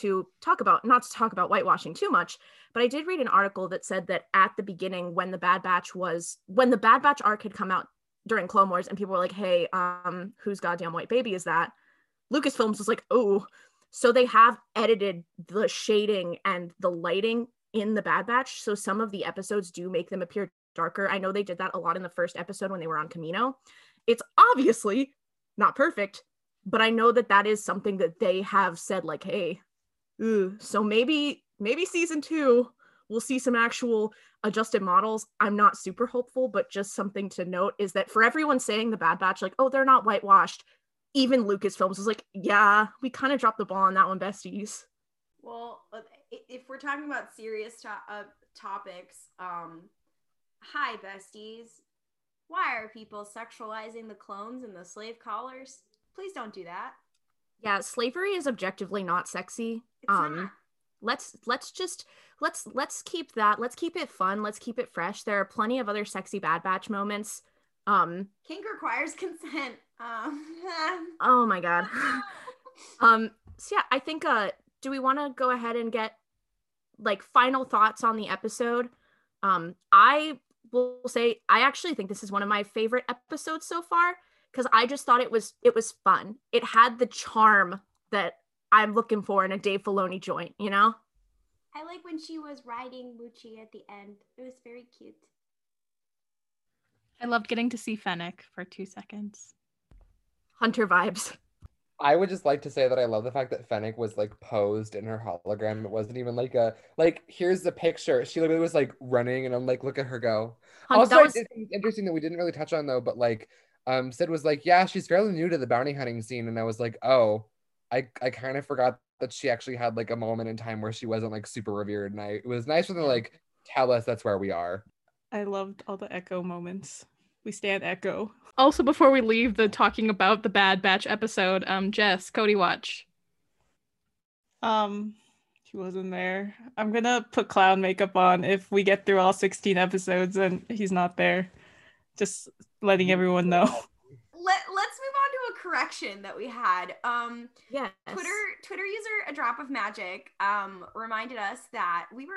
to talk about, not to talk about whitewashing too much, but I did read an article that said that at the beginning, when the Bad Batch was, when the Bad Batch arc had come out during Clone Wars, and people were like, hey, um, whose goddamn white baby is that? Lucasfilms was like, oh. So they have edited the shading and the lighting in the Bad Batch. So some of the episodes do make them appear darker. I know they did that a lot in the first episode when they were on Kamino. It's obviously not perfect, but I know that that is something that they have said, like, hey, ooh, so maybe, maybe season two, we'll see some actual adjusted models. I'm not super hopeful, but just something to note is that for everyone saying the Bad Batch, like, oh, they're not whitewashed, even Lucasfilms was like, yeah, we kind of dropped the ball on that one, besties. Well, uh, if we're talking about serious to- uh, topics, um, hi besties. Why are people sexualizing the clones and the slave collars? Please don't do that. Yeah, slavery is objectively not sexy. It's um not. Let's let's just let's let's keep that let's keep it fun let's keep it fresh. There are plenty of other sexy bad batch moments um Kink requires consent. Um, oh my god. Um so yeah i think uh do we want to go ahead and get like final thoughts on the episode? Um i will say i actually think this is one of my favorite episodes so far because i just thought it was it was fun. It had the charm that i'm looking for in a dave filoni joint you know I like when she was riding Muchi at the end. It was very cute. I loved getting to see Fennec for two seconds. hunter vibes I would just like to say that I love the fact that Fennec was like posed in her hologram. It wasn't even like a like here's the picture. She literally was like running, and I'm like, look at her go. Hun- also, was it's interesting that we didn't really touch on though, but like, um, Cid was like, yeah, she's fairly new to the bounty hunting scene, and I was like, oh, I I kind of forgot that she actually had like a moment in time where she wasn't like super revered, and I it was nice for them to like tell us that's where we are. I loved all the Echo moments. We stand Echo. Also, before we leave the talking about the Bad Batch episode, um, Jess, Cody, watch. Um, he wasn't there. I'm gonna put clown makeup on if we get through all 16 episodes and he's not there. Just letting everyone know. Let, let's move on to a correction that we had. Um, Yes. Twitter Twitter user a drop of magic um reminded us that we were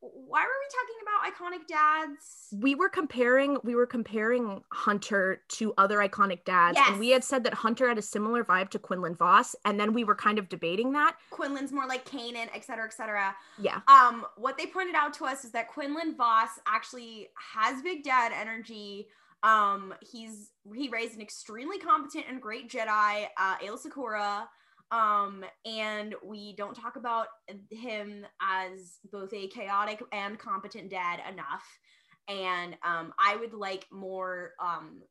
why were we talking about iconic dads? we were comparing we were comparing Hunter to other iconic dads, and we had said that Hunter had a similar vibe to Quinlan Vos, and then we were kind of debating that. Quinlan's more like Kanan, et cetera, et cetera. Yeah. Um, what they pointed out to us is that Quinlan Vos actually has big dad energy. Um, he's he raised an extremely competent and great Jedi, uh, Secura. Um, and we don't talk about him as both a chaotic and competent dad enough. And um, I would like more um,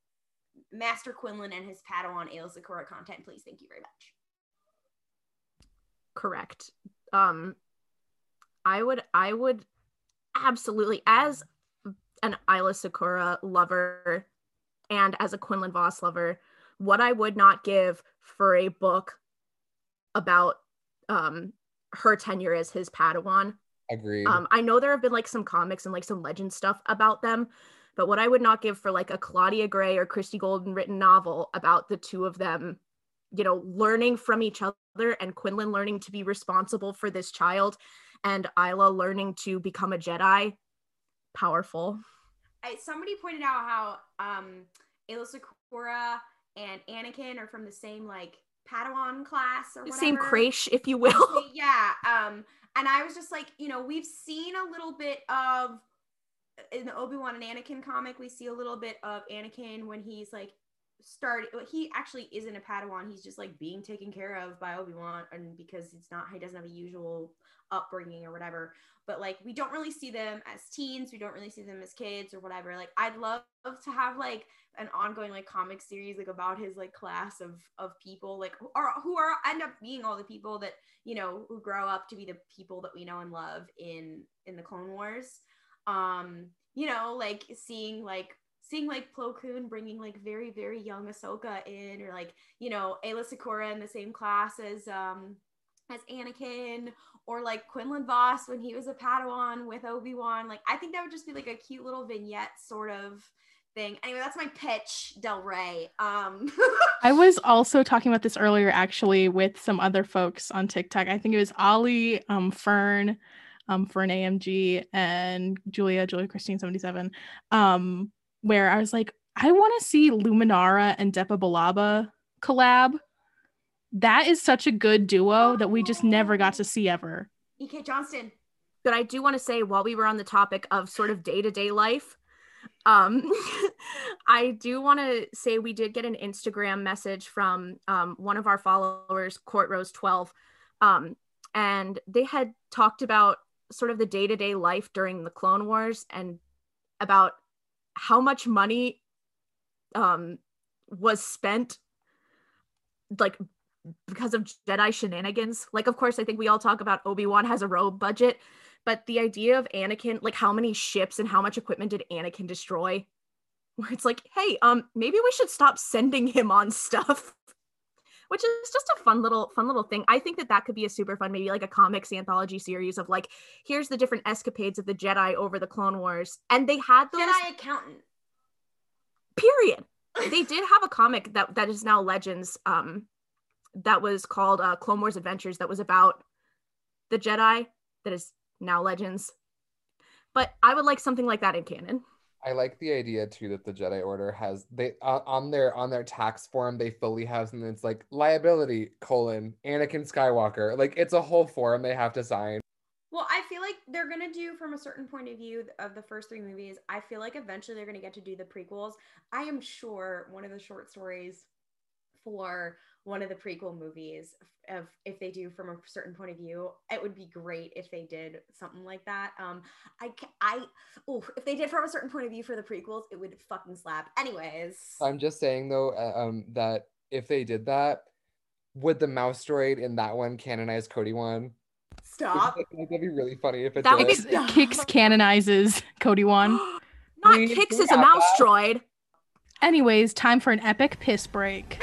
Master Quinlan and his Padawan Aayla Secura content, please. Thank you very much. correct um i would i would absolutely as an Aayla Secura lover and as a Quinlan Vos lover what i would not give for a book about um her tenure as his padawan Agreed. um i know there have been like some comics and like some legend stuff about them but what i would not give for like a claudia gray or christie golden written novel about the two of them you know learning from each other and quinlan learning to be responsible for this child and aayla learning to become a jedi powerful I, somebody pointed out how um Aayla Secura and Anakin are from the same like Padawan class or whatever. same crash if you will yeah. Um, and I was just like, you know, we've seen a little bit of in the Obi Wan and Anakin comic. We see a little bit of Anakin when he's like started. He actually isn't a Padawan. He's just like being taken care of by Obi Wan, and because it's not, he doesn't have a usual upbringing or whatever. But like, we don't really see them as teens. We don't really see them as kids or whatever. Like, I'd love to have like an ongoing like comic series like about his like class of of people like who are who are end up being all the people that you know who grow up to be the people that we know and love in in the clone wars um you know like seeing like seeing like Plo Koon bringing like very very young Ahsoka in or like you know Aayla Secura in the same class as um as Anakin or like Quinlan Vos when he was a Padawan with Obi-Wan like I think that would just be like a cute little vignette sort of thing anyway that's my pitch Del Rey um I was also talking about this earlier actually with some other folks on TikTok. I think it was Ollie, um, Fern, um, Fern AMG, and Julia, Julia Christine 77. Um, where I was like, I want to see Luminara and Depa Billaba collab. That is such a good duo that we just never got to see ever. E.K. Johnston but I do want to say while we were on the topic of sort of day-to-day life, um, I do want to say we did get an Instagram message from um, one of our followers, Court Rose 12, um, and they had talked about sort of the day-to-day life during the Clone Wars and about how much money um, was spent, like because of Jedi shenanigans. Like, of course, I think we all talk about Obi Wan has a robe budget, but the idea of Anakin, like how many ships and how much equipment did Anakin destroy? Where it's like, hey, um, maybe we should stop sending him on stuff. Which is just a fun little, fun little thing. I think that that could be a super fun, maybe like a comics anthology series of like, here's the different escapades of the Jedi over the Clone Wars, and they had those. Jedi accountant Period. They did have a comic that that is now Legends. Um, that was called uh, Clone Wars Adventures. That was about the Jedi. That is now Legends. But I would like something like that in canon. I like the idea too that the Jedi Order has they uh, on their on their tax form they fully have something that's like liability colon Anakin Skywalker like it's a whole form they have to sign. Well, I feel like they're gonna do from a certain point of view of the first three movies. I feel like eventually they're gonna get to do the prequels. I am sure one of the short stories for one of the prequel movies of if they do from a certain point of view, it would be great if they did something like that. Um, I I oh if they did from a certain point of view for the prequels, it would fucking slap. Anyways, I'm just saying though uh, um that if they did that would the mouse droid in that one canonize Cody one? stop. That'd be really funny if it That would be- Kix, Kix canonizes Cody one. Not We- Kix we is a mouse that. droid. Anyways, time for an epic piss break.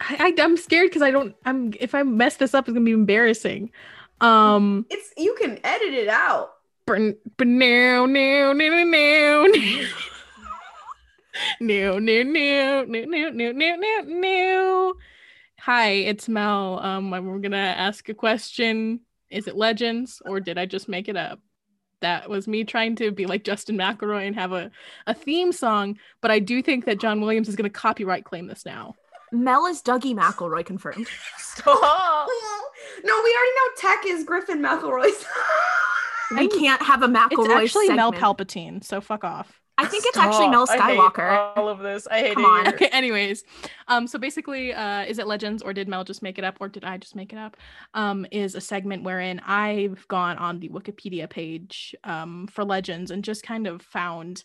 I, I'm scared because I don't. I'm if I mess this up, it's gonna be embarrassing. Um, It's you can edit it out. but no, no, no, no, no. No, no, no, no, no, no, no, no, no. Hi, it's Mel. Um, we're gonna ask a question. Is it legends or did I just make it up? That was me trying to be like Justin McElroy and have a, a theme song, but I do think that John Williams is gonna copyright claim this now. Mel is Dougie McElroy confirmed. Stop. No, we already know Tech is Griffin McElroy's. We can't have a McElroy. It's actually Mel. Palpatine, so fuck off. I think it's actually Mel Stop. I hate Skywalker. all of this. I hate Come it on. here. Okay, anyways. Um, so basically, uh, is it legends or did Mel just make it up or did I just make it up? Um, is a segment wherein I've gone on the Wikipedia page um for legends and just kind of found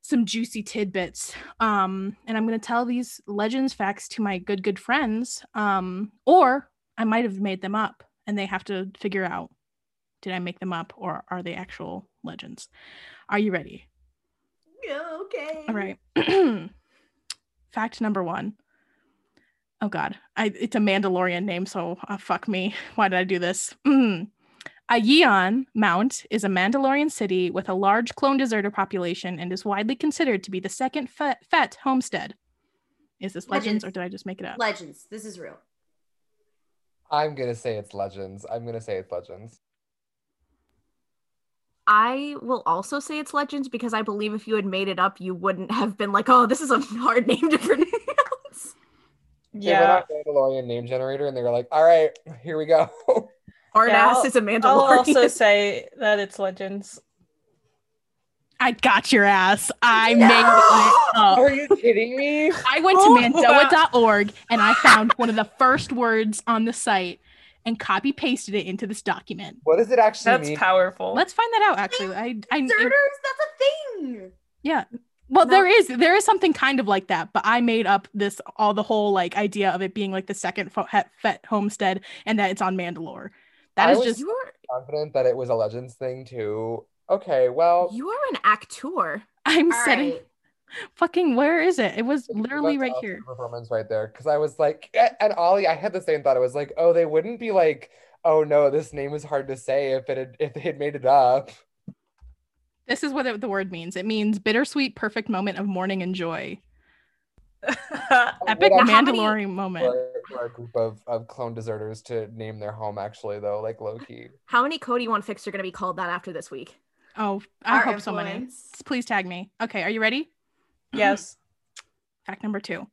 some juicy tidbits. Um, and I'm gonna tell these legends facts to my good, good friends. Um, or I might have made them up and they have to figure out did I make them up or are they actual legends? Are you ready? Yeah, okay. All right. Fact number one. Oh God, I, it's a Mandalorian name, so uh, fuck me. Why did I do this? Aeon Mount is a Mandalorian city with a large clone deserter population and is widely considered to be the second Fett, Fett homestead. Is this legends, Legends. or did I just make it up? Legends. This is real. I'm gonna say it's legends. I'm gonna say it's legends. I will also say it's legends because I believe if you had made it up, you wouldn't have been like, "Oh, this is a hard name to pronounce." They went Yeah. on Mandalorian name generator and they were like, all right, here we go. Hard Yeah, ass I'll- is a I'll Mandalorian. also say that it's legends. I got your ass. I No! made it up. Are you kidding me? I went to Oh, mandoa.org and I found one of the first words on the site and copy pasted it into this document. What does it actually That's mean? powerful. Let's find that out actually. I I Deserters, that's a thing. yeah. Well, No. there is there is something kind of like that, but I made up this all the whole like idea of it being like the second fo- het- Fett homestead and that it's on Mandalore. That I is was- just Confident that it was a legends thing too. Okay, well, you are an actor. I'm All setting right. Fucking where is it? It was literally right here. Performance right there, because I was like, and Ollie, I had the same thought. I was like, oh, they wouldn't be like, oh no, this name is hard to say if it had, if they had made it up. This is what it, the word means. It means bittersweet perfect moment of mourning and joy. Epic Would Now, how many- Mandalorian moment. For, for a group of, of clone deserters to name their home, actually, though, like low key. How many Cody One Fix are going to be called that after this week? Oh, I Our hope so many. Please tag me. Okay, are you ready? Yes. Fact number two.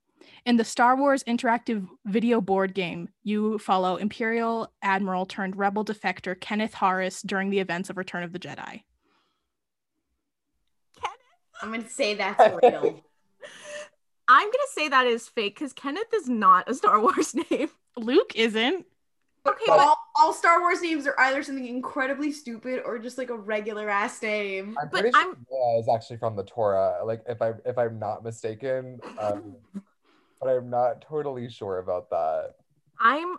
In the Star Wars interactive video board game, you follow Imperial Admiral turned rebel defector Kenneth Harris during the events of Return of the Jedi. Kenneth? I'm gonna say that's real. I'm going to say that is fake because Kenneth is not a Star Wars name. Luke isn't. Okay, but all, all Star Wars names are either something incredibly stupid or just like a regular ass name. I'm But pretty I'm- Leia is actually from the Torah, like if I if I'm not mistaken. Um, but I'm not totally sure about that. I'm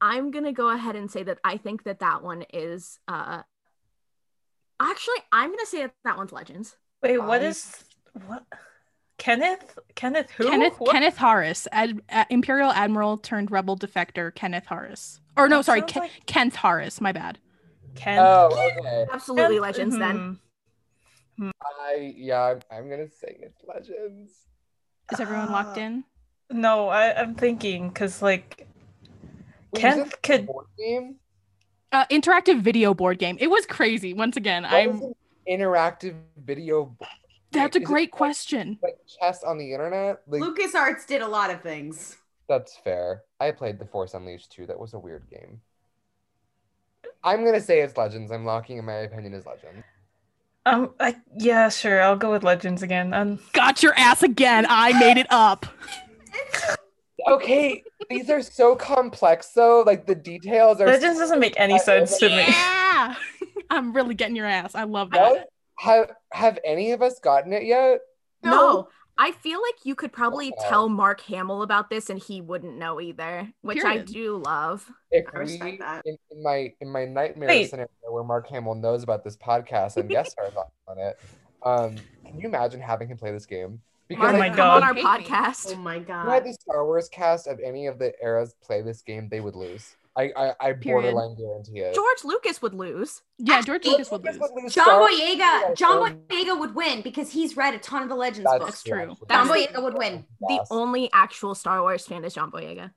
I'm going to go ahead and say that I think that that one is uh Actually, I'm going to say that that one's Legends. Wait, what I- is what? Kenneth? Kenneth who? Kenneth What? Kenneth Harris, Ad, uh, Imperial Admiral turned rebel defector Kenneth Harris. Or no, That sorry, sounds Ken- like Kenneth Harris. My bad. Ken. Oh, okay. Absolutely Ken- Legends then. hmm. I yeah, I'm, I'm gonna say it's legends. Is everyone locked Uh, in? No, I, I'm thinking because like Wait, Ken is this a could. board game? Uh, interactive video board game. It was crazy. Once again, What is I'm. interactive video. Bo- That's a great like- question. Like chess on the internet. Like LucasArts did a lot of things. that's fair. I played The Force Unleashed too. That was a weird game. I'm gonna say it's legends. I'm locking in my opinion is legends. Um, I yeah, sure. I'll go with Legends again. Um, Got your ass again. I made it up. Okay, these are so complex though. Like the details are. Legends doesn't make any sense to me. Yeah. I'm really getting your ass. I love that. What? Have Have any of us gotten it yet? No. I feel like you could probably Wow. tell Mark Hamill about this and he wouldn't know either, which I do love. If I respect we, that. in, in my in my nightmare Wait. scenario where Mark Hamill knows about this podcast and guest stars on- on it, um, can you imagine having him play this game? Because Oh my think God. on our Hate me. podcast. Oh my god. I had the Star Wars cast of any of the eras play this game, they would lose. I I, I borderline guarantee it. George Lucas would lose. Yeah, George Lucas would lose. lose John Boyega, John Boyega would win because he's read a ton of the Legends That's books. true. actually. John Boyega would win. The only actual Star Wars fan is John Boyega.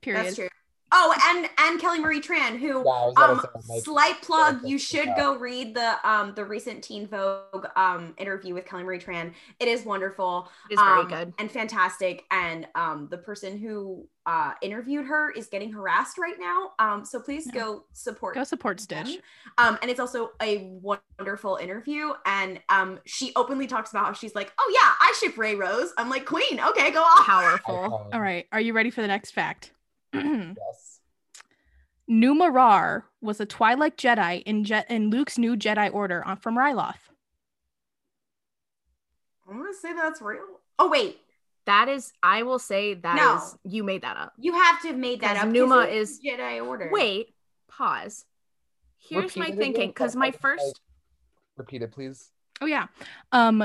Period. That's true. Oh, and and Kelly Marie Tran, who Yeah, I was gonna um say, slight plug, you should yeah. go read the um the recent teen vogue um interview with kelly marie tran it is wonderful It is very um, good. and fantastic and um the person who uh interviewed her is getting harassed right now um so please Yeah. go support Go support. Stitch. um and it's also a wonderful interview and um she openly talks about how she's like oh yeah i ship rey rose i'm like queen okay go off Powerful. All right, are you ready for the next fact? Yes. Numarar was a Twi'lek Jedi in, Je- in Luke's new Jedi Order on, from Ryloth. i'm gonna say that's real oh wait That is, I will say that is No. you made that up. you have to have made that 'Cause up 'cause Numa it's is- jedi order Wait, pause. Here's Repeat my again, thinking because my like- first Repeat it, please. Oh yeah. Um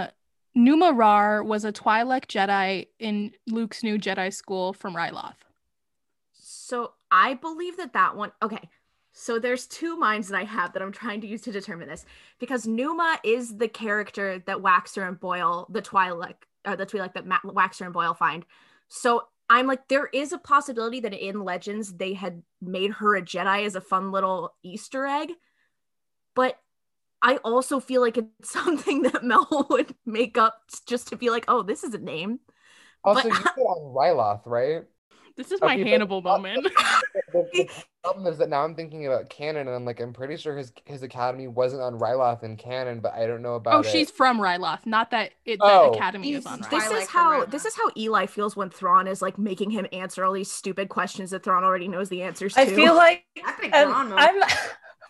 Numarar was a Twi'lek Jedi in Luke's new Jedi school from Ryloth. So I believe that that one. Okay. So there's two minds that I have that I'm trying to use to determine this because Numa is the character that Waxer and Boil, the Twi'lek, or the Twi'lek that Ma- Waxer and Boil find. So I'm like, there is a possibility that in Legends they had made her a Jedi as a fun little Easter egg, but I also feel like it's something that Mel would make up just to be like, oh, this is a name. Also, But- you said on Ryloth, right? This is my Okay, but- Hannibal moment. The, the problem is that now I'm thinking about canon, and I'm like, I'm pretty sure his his academy wasn't on Ryloth in canon, but I don't know about oh, it. she's from Ryloth, not that it, the Oh. academy is on just- This Ryloth. Twilight is how this is how Eli feels when Thrawn is like making him answer all these stupid questions that Thrawn already knows the answers to. I feel like Epic um, Thrawn moment. I'm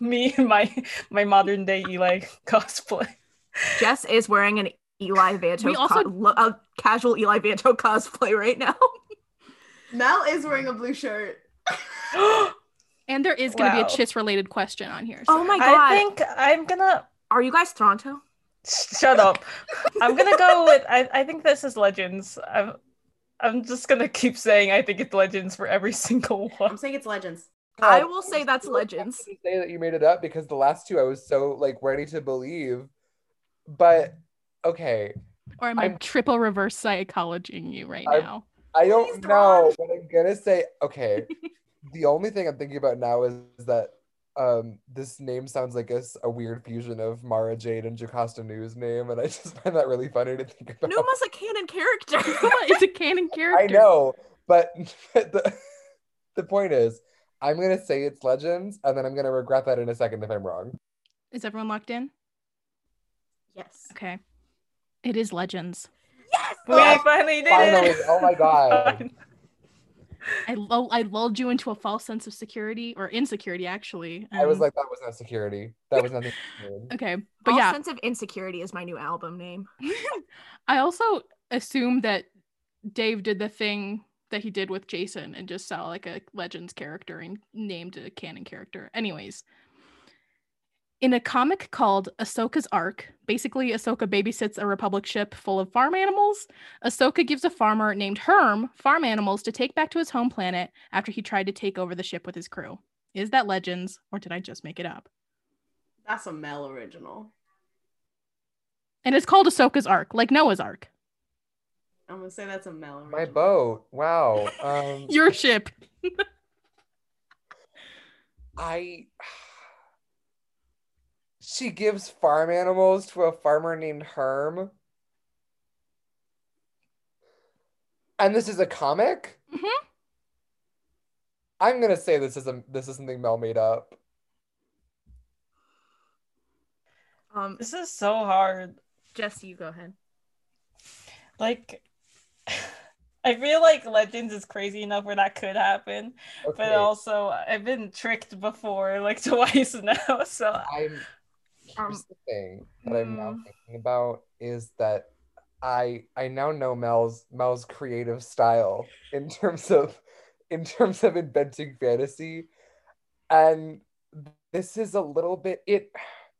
me and my my modern day Eli cosplay. Jess is wearing an Eli Vanto, We also- co- lo- a casual Eli Vanto cosplay right now. Mel is wearing a blue shirt. and there is going to Wow. be a Chiss related question on here. Oh my god, I think I'm gonna are you guys Toronto? shut up. I'm gonna go with I, I think this is Legends. I'm I'm just gonna keep saying I think it's Legends for every single one. I'm saying it's Legends. I oh. will say that's I Legends. couldn't Say that you made it up because the last two I was so like ready to believe, but okay, Or am I triple reverse psychologying you right I'm- now? I don't Please, know, but I'm gonna say okay. the only thing I'm thinking about now is that um this name sounds like a weird fusion of Mara Jade and Jocasta Nu's name, and I just find that really funny to think about. Numa's a canon character. it's a canon character. I know, but the, the point is, I'm gonna say it's Legends, and then I'm gonna regret that in a second if I'm wrong. Is everyone locked in? Yes. Okay. It is Legends. Yes. We Oh, finally did Finally, it. oh my god. I, lull- I lulled you into a false sense of security or insecurity, actually. I was um, like, that was not security. That was nothing. okay, but All yeah, sense of insecurity is my new album name. I also assumed that Dave did the thing that he did with Jason and just saw like a Legends character and named a canon character. Anyways, in a comic called Ahsoka's Ark, basically Ahsoka babysits a Republic ship full of farm animals. Ahsoka gives a farmer named Herm farm animals to take back to his home planet after he tried to take over the ship with his crew. Is that Legends or did I just make it up? That's a Mel original. And it's called Ahsoka's Ark, like Noah's Ark. I'm gonna say that's a Mel original. My boat. Wow. Um, Your ship. I. She gives farm animals to a farmer named Herm. And this is a comic? Mhm. I'm gonna say this is a this is something Mel made up. Um, This is so hard. Jess, you go ahead. Like I feel like Legends is crazy enough where that could happen. But also I've been tricked before, like twice now. So I'm Um, the thing that I'm now mm. thinking about is that I I now know Mel's Mel's creative style in terms of in terms of inventing fantasy. And this is a little bit it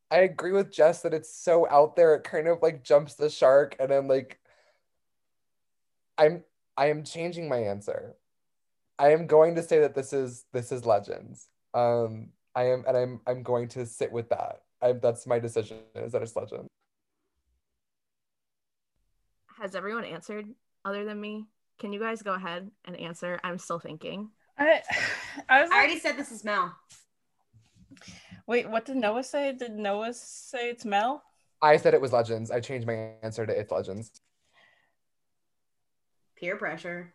I agree with Jess that it's so out there it kind of like jumps the shark and I'm like I'm I am changing my answer. I am going to say that this is this is legends. Um I am and I'm I'm going to sit with that. I that's my decision is that it's legend. Has everyone answered other than me? Can you guys go ahead and answer? I'm still thinking. I, I was I already said this is Mel. wait, what did Noah say? Did Noah say it's Mel? I said it was legends. I changed my answer to it's legends. Peer pressure.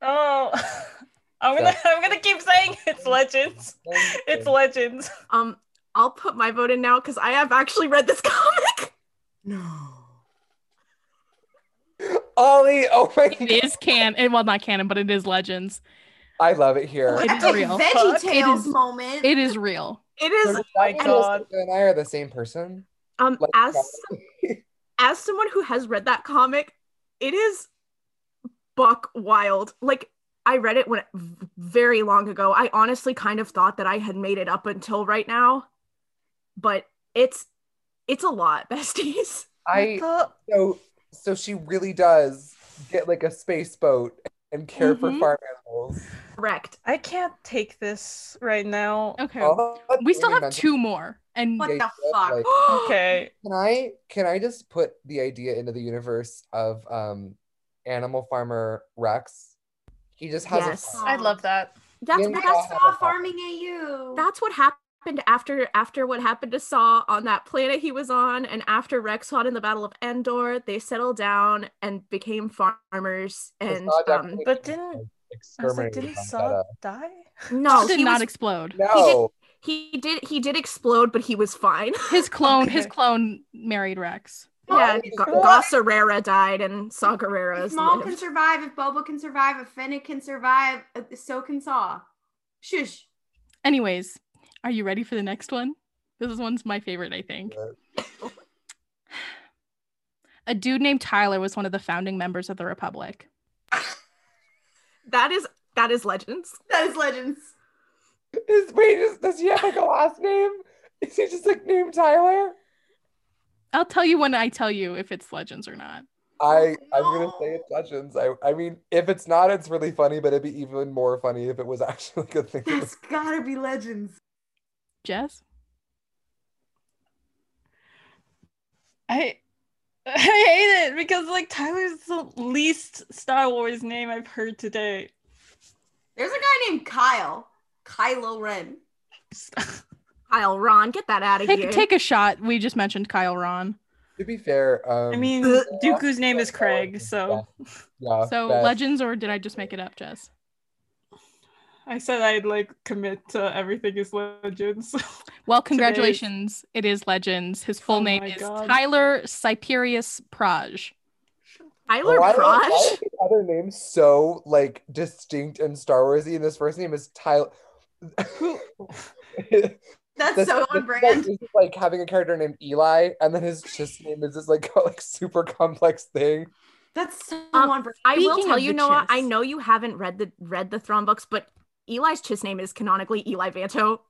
Oh, I'm gonna I'm gonna keep saying it's legends. It's legends. Um, I'll put my vote in now because I have actually read this comic. No. Ollie, oh my god. It is can and well not canon, but it is legends. I love it here. It is Epic real. Veggie Tales It is- moment. It is real. It is So my Jessica God. and I are the same person. um Like, as as someone who has read that comic, it is buck wild. Like I read it when very long ago. I honestly kind of thought that I had made it up until right now, but it's it's a lot, besties. I thought so so she really does get like a space boat and care for Mhm. farm animals. Correct. I can't take this right now. Okay. Oh, we still have mentioned- two more. And What the you fuck? like- Okay. Can I can I just put the idea into the universe of um Animal Farmer Rex? He just has Yes. a I love that. That's Yeah, what that's farming AU. that's what happened after after what happened to Saw on that planet he was on, and after Rex fought in the Battle of Endor, they settled down and became farmers. And um, But didn't I like, didn't Saw die? no, did he not was, explode. No, he did he did explode, but he was fine. His clone, his clone married Rex. yeah, he's Ga- good. Gossarera died, and Saw Gerrera If Maul can survive, if Boba can survive, if Fennec can survive, uh, so can Saw. Shush. Anyways, are you ready for the next one? This one's my favorite, I think. A dude named Tyler was one of the founding members of the Republic. That is that is legends. That is legends. Is, wait, is, does he have like a last name? Is he just like named Tyler? I'll tell you when I tell you if it's legends or not. I I'm gonna say it's legends. I I mean, if it's not, it's really funny, but it'd be even more funny if it was actually a thing. That's gotta be legends. Jess? I I hate it because like Tyler's the least Star Wars name I've heard today. There's a guy named Kyle. Kylo Ren. Kyle Ron, get that out of here. Take, take a shot. We just mentioned Kyle Ron. To be fair, um, I mean, Uh, Dooku's name is Craig, so yeah. So that- legends, or did I just make it up, Jess? I said I'd like commit to everything is legends. Well, congratulations. It is legends. His full Oh name is God. Tyler Cyperius Praj. Tyler Why are- why are Prosh. other names so like distinct and Star Warsy, and this first name is Tyler. That's This- so this on is brand. Like, this like having a character named Eli, and then his just name is this like like super complex thing. That's so Um, on brand. I will tell you, the Noah. I know you haven't read the read the Thrawn books, but Eli's Chiss name is canonically Eli Vanto,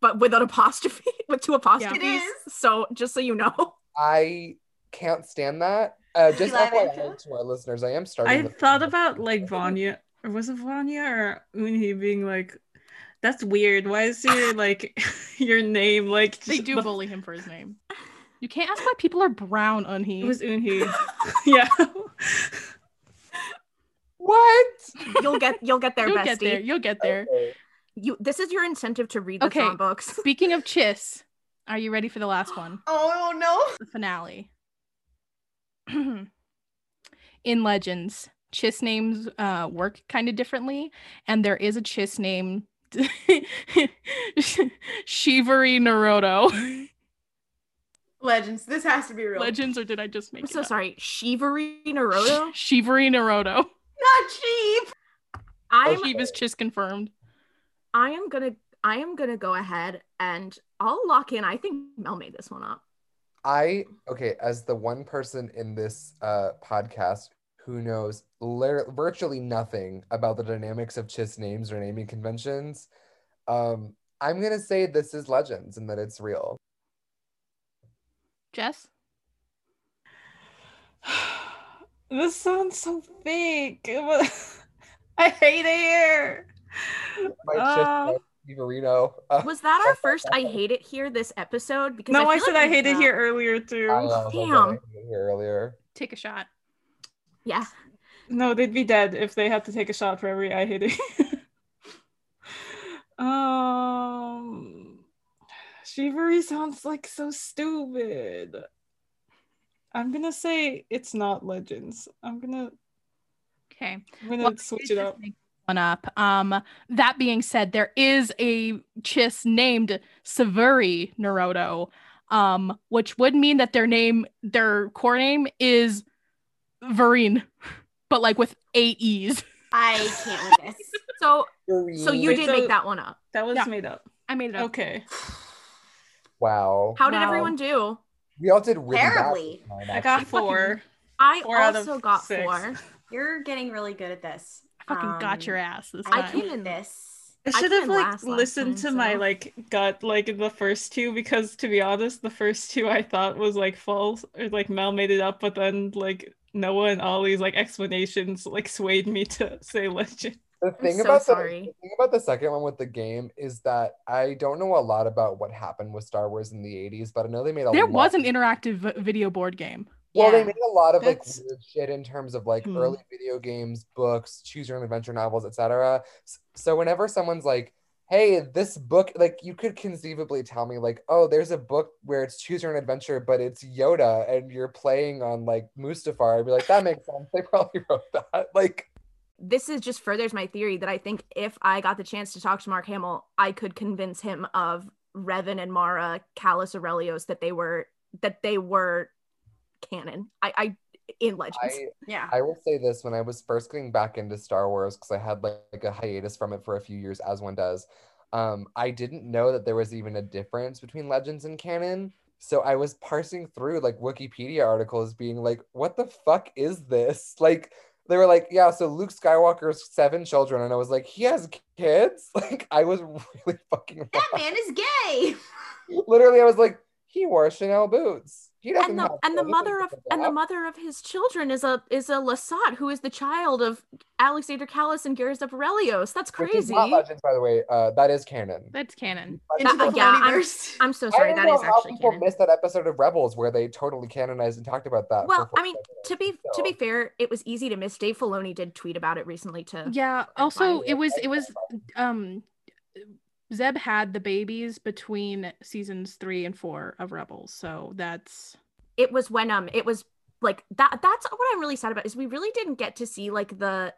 but with an apostrophe, with two apostrophes. It is. So just so you know, I can't stand that. Uh, just Eli FYI Vanto? to our listeners, I am starting. I the- thought about like Vanya, or was it Vanya or Unhi being like, "That's weird. Why is your like your name like?" They do the- bully him for his name. You can't ask why people are brown, Unhi. It was Unhi. yeah. What? you'll get you'll get there, You'll bestie. get there. You'll get there. Okay. You this is your incentive to read the Okay. Thrawn books. Speaking of Chiss, are you ready for the last one? Oh no. The finale. In Legends, Chiss names uh, work kind of differently, and there is a Chiss name Shivari Naruto. Legends. This has to be real. Legends, or did I just make I'm it so up? sorry. Shivari Naruto. Shivari Naruto. Not cheap. I'm She was Chiss confirmed. I am gonna I am gonna go ahead and I'll lock in. I think Mel made this one up. I okay, as the one person in this uh podcast who knows lir- virtually nothing about the dynamics of Chiss names or naming conventions, um, I'm gonna say this is legends and that it's real. Jess? This sounds so fake. I hate it here. My Uh, shit, Marino. Uh, Was that our first I hate it here this episode? Because no, I, feel said like I we- hate it here earlier too. Know, that's what I Damn. earlier. Take a shot. Yeah. No, they'd be dead if they had to take a shot for every I hate it. um, Shivery sounds like so stupid. I'm gonna say it's not Legends. I'm gonna Okay. I'm gonna Well, switch it up. One up. Um, that being said, there is a chiss named Savuri Naruto, um, which would mean that their name, their core name is Vereen, but like with eight E's. I can't with this. So so you Wait, did so- make that one up. That was Yeah. made up. I made it up. Okay. Wow. How did Wow. everyone do? We all did really bad Terribly. this time, I got four. I Four also got six. four. You're getting really good at this. I fucking got Um, your ass this I came in this. I I should came have like last last listened time, to my like gut like in the first two because to be honest, the first two I thought was like false or like Mel made it up, but then like Noah and Ollie's like explanations like swayed me to say legend. The thing so about the, sorry. the thing about the second one with the game is that I don't know a lot about what happened with Star Wars in the 80s, but I know they made a There lot was an interactive video board game. Well, they made a lot of like That's- weird shit in terms of like Hmm. early video games, books, choose your own adventure novels, etc. So whenever someone's like, "Hey, this book," like you could conceivably tell me like, "Oh, there's a book where it's choose your own adventure, but it's Yoda and you're playing on like Mustafar," I'd be like, "That makes sense. They probably wrote that." Like, This is just furthers my theory that I think if I got the chance to talk to Mark Hamill, I could convince him of Revan and Mara, Kallus Orrelios that they were that they were canon. I, I in Legends. I Yeah. I will say this: when I was first getting back into Star Wars, because I had like, like a hiatus from it for a few years, as one does, um, I didn't know that there was even a difference between Legends and canon. So I was parsing through like Wikipedia articles, being like, "What the fuck is this?" Like they were like, "Yeah, so Luke Skywalker's seven children," and I was like, "He has kids?" Like I was really fucking That wrong. man is gay. Literally, I was like, "He wore Chanel boots." He doesn't and the have and the mother of and the mother of his children is a is a Lasat who is the child of Alexander Kallus and Garrus Orrelios. That's crazy. not Legends, by the way. Uh, that is canon. That's canon. Into Uh, yeah, I'm- multiverse. I'm so I sorry. don't That know is how actually people canon. missed that episode of Rebels where they totally canonized and talked about that. Well, I mean, 40 to be seconds, to be fair, it was easy to miss. Dave Filoni did tweet about it recently too. Yeah. Also, it was it was um Zeb had the babies between seasons three and four of Rebels, so that's it was when um it was like that that's what i'm really sad about is we really didn't get to see like the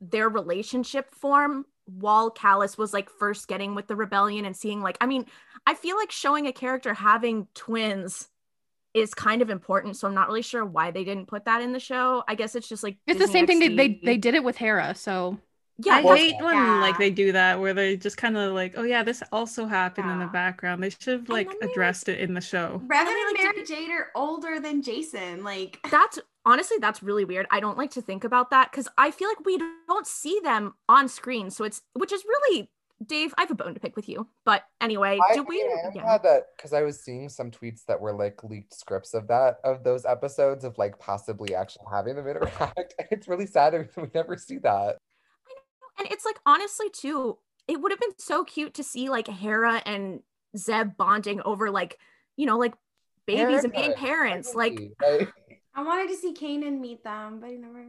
their relationship form while Kallus was like first getting with the rebellion and seeing like i mean i feel like showing a character having twins is kind of important so i'm not really sure why they didn't put that in the show i guess it's just like it's the Disney same thing they, they they did it with Hera. So yeah I hate when Yeah. like they do that where they just kind of like, oh yeah, this also happened in the background. They should have like then they, like- addressed it in the show. Rather than and like, Mara Jade are older than Jason. Like that's honestly that's really weird i don't like to think about that because i feel like we don't see them on screen so it's which is really dave i have a bone to pick with you but anyway I, do we mean, I am yeah. glad that because I was seeing some tweets that were like leaked scripts of that of those episodes of like possibly actually having them interact. It's really sad that we never see that. And it's like honestly too, it would have been so cute to see like Hera and Zeb bonding over like, you know, like babies and being parents. Like like, I wanted to see Kanan meet them, but he never.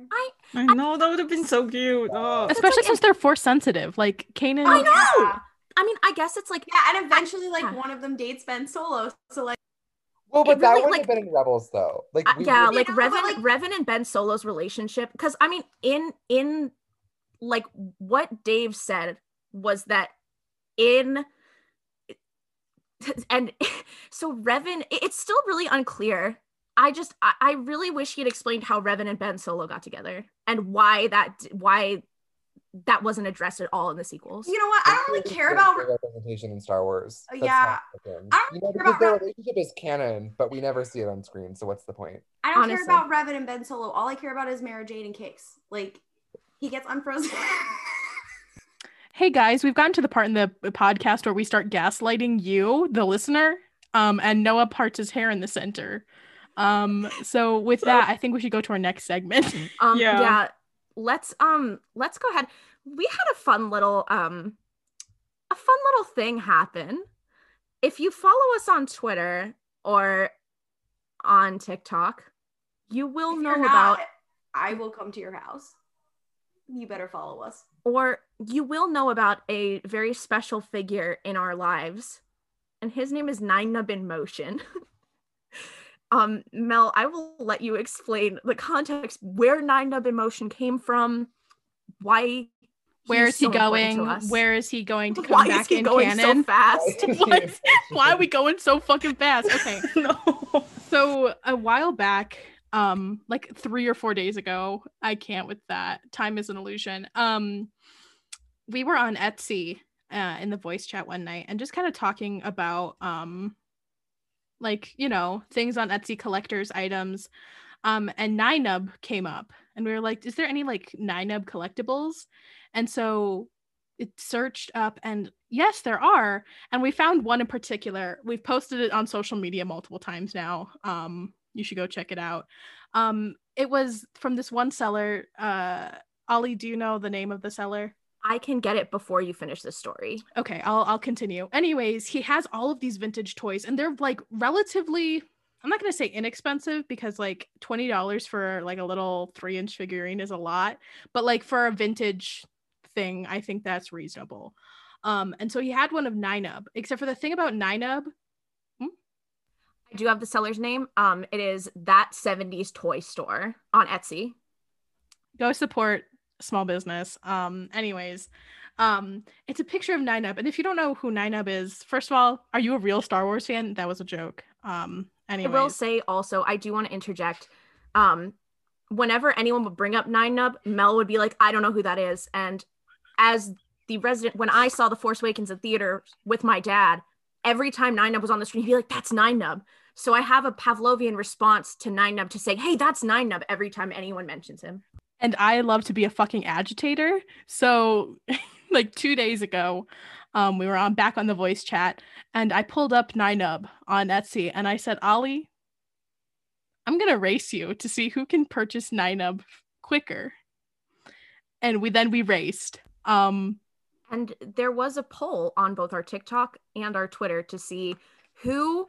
I know that would have been so cute. Oh. Especially like since they're force sensitive, like Kanan. I know. Yeah. I mean, I guess it's like Yeah, and eventually, like Yeah. one of them dates Ben Solo. So like, well, but It that really, wouldn't like- have been in Rebels though. Like uh, we yeah, would- like know, but, Revan, like- Revan and Ben Solo's relationship. Because I mean, in in like what Dave said was that in and so Revan, it's still really unclear. I just I, I really wish he had explained how Revan and Ben Solo got together and why that why that wasn't addressed at all in the sequels. you know what? I don't really care about. representation in Star Wars. Uh, That's yeah. not. I don't you know, care because about their relationship is canon, but we never see it on screen. So what's the point? I don't honestly. care about Revan and Ben Solo. All I care about is Mara Jade and Kix. Like, he gets unfrozen. Hey guys, we've gotten to the part in the podcast where we start gaslighting you, the listener, um, and Noah parts his hair in the center. Um, so with that, I think we should go to our next segment. Um, Yeah. yeah. Let's um let's go ahead. We had a fun little um a fun little thing happen. If you follow us on Twitter or on TikTok, you will If know you're about I will come to your house. You better follow us. or you will know about a very special figure in our lives. And his name is Nien Nunb in Motion. um, Mel, I will let you explain the context where Nien Nunb in Motion came from, why Where he's is he so going? Where is he going to come why back is he in going canon? so fast? What? Why are we going so fucking fast? Okay. no. So a while back, um, like three or four days ago, I can't with that. Time is an illusion. Um, we were on Etsy uh, in the voice chat one night and just kind of talking about um, like you know things on Etsy collectors items. Um, and Ninub came up, and we were like, "Is there any like Ninub collectibles?" And so it searched up, and yes, there are. And we found one in particular. We've posted it on social media multiple times now. Um, you should go check it out. Um, it was from this one seller. Uh, Ollie, do you know the name of the seller? I can get it before you finish this story. Okay, I'll I'll continue. Anyways, he has all of these vintage toys, and they're like relatively. I'm not gonna say inexpensive because like twenty dollars for like a little three inch figurine is a lot, but like for a vintage thing, I think that's reasonable. Um, and so he had one of Ninub, except for the thing about Ninub, do have the seller's name. Um, it is that 70s toy store on Etsy. go support small business. Um, anyways, um, it's a picture of Nien Nunb, and if you don't know who Nien Nunb is, first of all, are you a real Star Wars fan? That was a joke. Um, anyway. I will say also, I do want to interject. Um, whenever anyone would bring up Nien Nunb, Mel would be like, I don't know who that is. And as the resident, when I saw The Force Awakens at theater with my dad, every time Nien Nunb was on the screen, he'd be like, That's Nien Nunb. So I have a Pavlovian response to Nien Nunb to say, Hey, that's Nien Nunb every time anyone mentions him. and I love to be a fucking agitator. So, like two days ago, um, we were on back on the voice chat, and I pulled up Nien Nunb on Etsy, and I said, Ollie, I'm gonna race you to see who can purchase Nien Nunb quicker. And we then we raced. Um, And there was a poll on both our TikTok and our Twitter to see who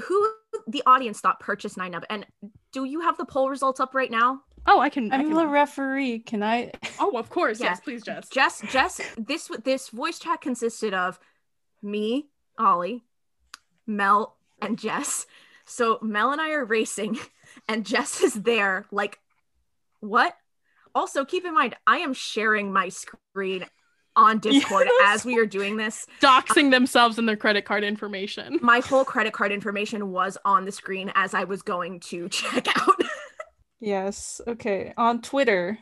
who the audience thought purchased Nien Nunb. And do you have the poll results up right now? oh, I can. I I'm can- the referee. Can I? oh, of course. Yeah. Yes, please, Jess. Jess, Jess, this this voice chat consisted of me, Ollie, Mel, and Jess. So Mel and I are racing, and Jess is there. Like, what? Also, keep in mind, I am sharing my screen on Discord Yes. as we are doing this. Doxing themselves and their credit card information. My whole credit card information was on the screen as I was going to check out. Yes. Okay. On Twitter,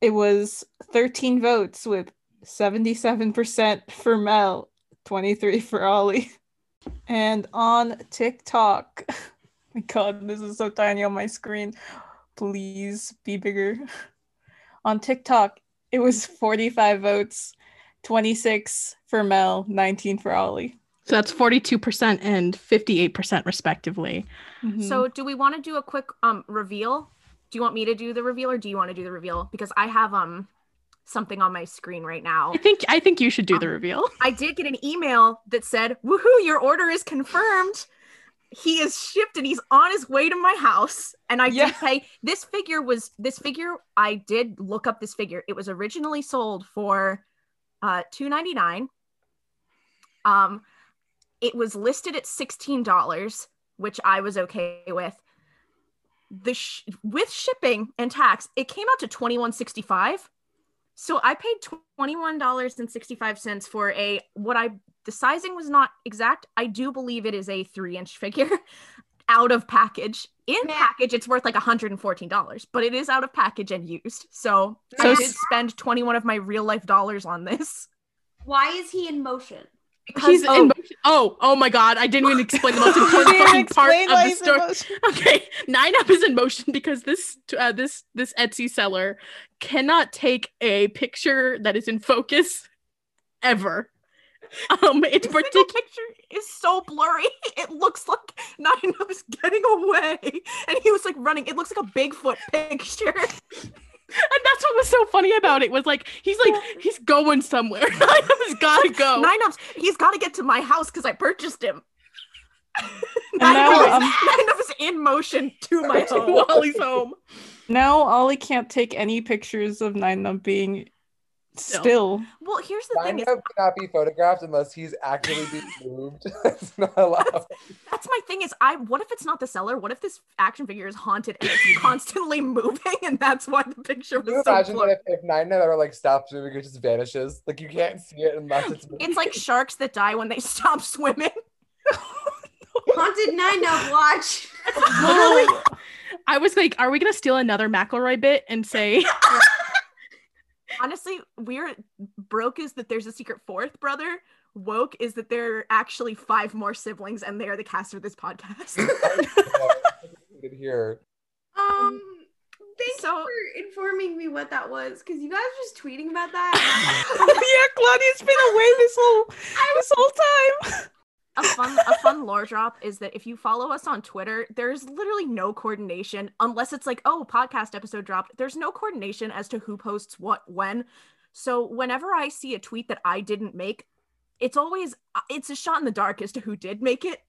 it was 13 votes with 77% for Mel, 23 for Ollie. And on TikTok, my God, this is so tiny on my screen. Please be bigger. On TikTok, it was 45 votes, 26 for Mel, 19 for Ollie. So that's 42% and 58% respectively. Mhm. So, do we want to do a quick um reveal? Do you want me to do the reveal or do you want to do the reveal? Because I have um something on my screen right now. I think I think you should do the Um, reveal. I did get an email that said, "Woohoo, your order is confirmed." He is shipped and he's on his way to my house. And I Yeah. did pay. This figure was this figure. I did look up this figure. It was originally sold for uh two ninety nine. Um, it was listed at sixteen dollars, which I was okay with. The sh- with shipping and tax, it came out to twenty one sixty five. So I paid twenty one dollars and sixty five cents for a what I the sizing was not exact. I do believe it is a three inch figure out of package. In Man. package, it's worth like hundred and fourteen dollars, but it is out of package and used. So, So I did spend twenty one of my real life dollars on this. Why is he in motion? He's oh, in motion. Oh, oh my god, I didn't even explain the most important fucking part of the story. Okay, nine up is in motion because this uh, this this Etsy seller cannot take a picture that is in focus ever. Um, it's particular. picture is so blurry. It looks like Nine was getting away, and he was like running. It looks like a Bigfoot picture. And that's what was so funny about it was like he's like he's going somewhere. He's gotta go. Nine ups. He's got to get to my house because I purchased him. And Nine now, ups, um, Nine ups in motion to my home. Wally's home. Now Ollie can't take any pictures of Nien Nunb being Still. still. Well, here's the thing: is cannot be photographed unless he's actively being moved. It's not allowed. that's my thing. Is I what if it's not the seller? What if this action figure is haunted and it's constantly moving, and that's why the picture Can you was so imagine blurry? that if, if Nine ever like stops moving, it just vanishes? Like you can't see it unless it's moving. It's like sharks that die when they stop swimming. Haunted Nien Nunb watch. Literally. I was like, are we gonna steal another McElroy bit and say Honestly, we're broke is that there's a secret fourth brother. Woke is that there are actually five more siblings, and they are the cast of this podcast. Included here. Um, thank So- you for informing me what that was, because you guys were just tweeting about that. yeah, Claudia's been away this whole this whole time. A fun a fun lore drop is that if you follow us on Twitter, there's literally no coordination unless it's like, oh, podcast episode dropped. There's no coordination as to who posts what when. So whenever I see a tweet that I didn't make, it's always uh, it's a shot in the dark as to who did make it.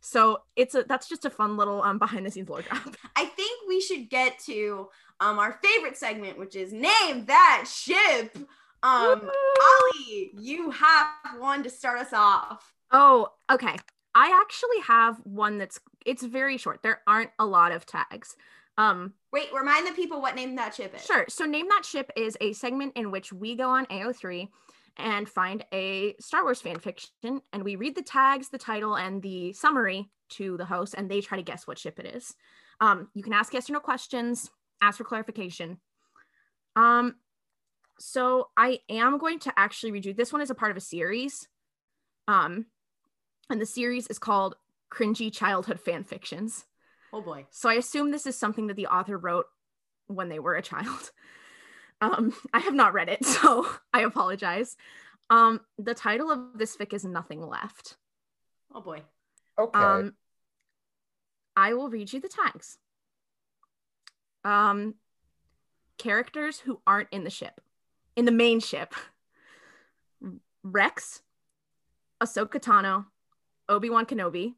So it's a that's just a fun little um behind the scenes lore drop. I think we should get to um our favorite segment, which is name that ship. Um, Ollie, you have one to start us off. Oh, okay. I actually have one that's it's very short. There aren't a lot of tags. Um Wait, remind the people what name that ship is. Sure. So, Name That Ship is a segment in which we go on AO3 and find a Star Wars fan fiction, and we read the tags, the title, and the summary to the host, and they try to guess what ship it is. Um, you can ask yes or no questions, ask for clarification. Um, so I am going to actually read you. This one is a part of a series, um, and the series is called "Cringy Childhood Fan Fictions." Oh boy. So I assume this is something that the author wrote when they were a child. Um, I have not read it, so I apologize. Um, the title of this fic is Nothing Left. Oh boy. Okay. Um, I will read you the tags. Um, characters who aren't in the ship, in the main ship. Rex, Ahsoka Tano, Obi Wan Kenobi.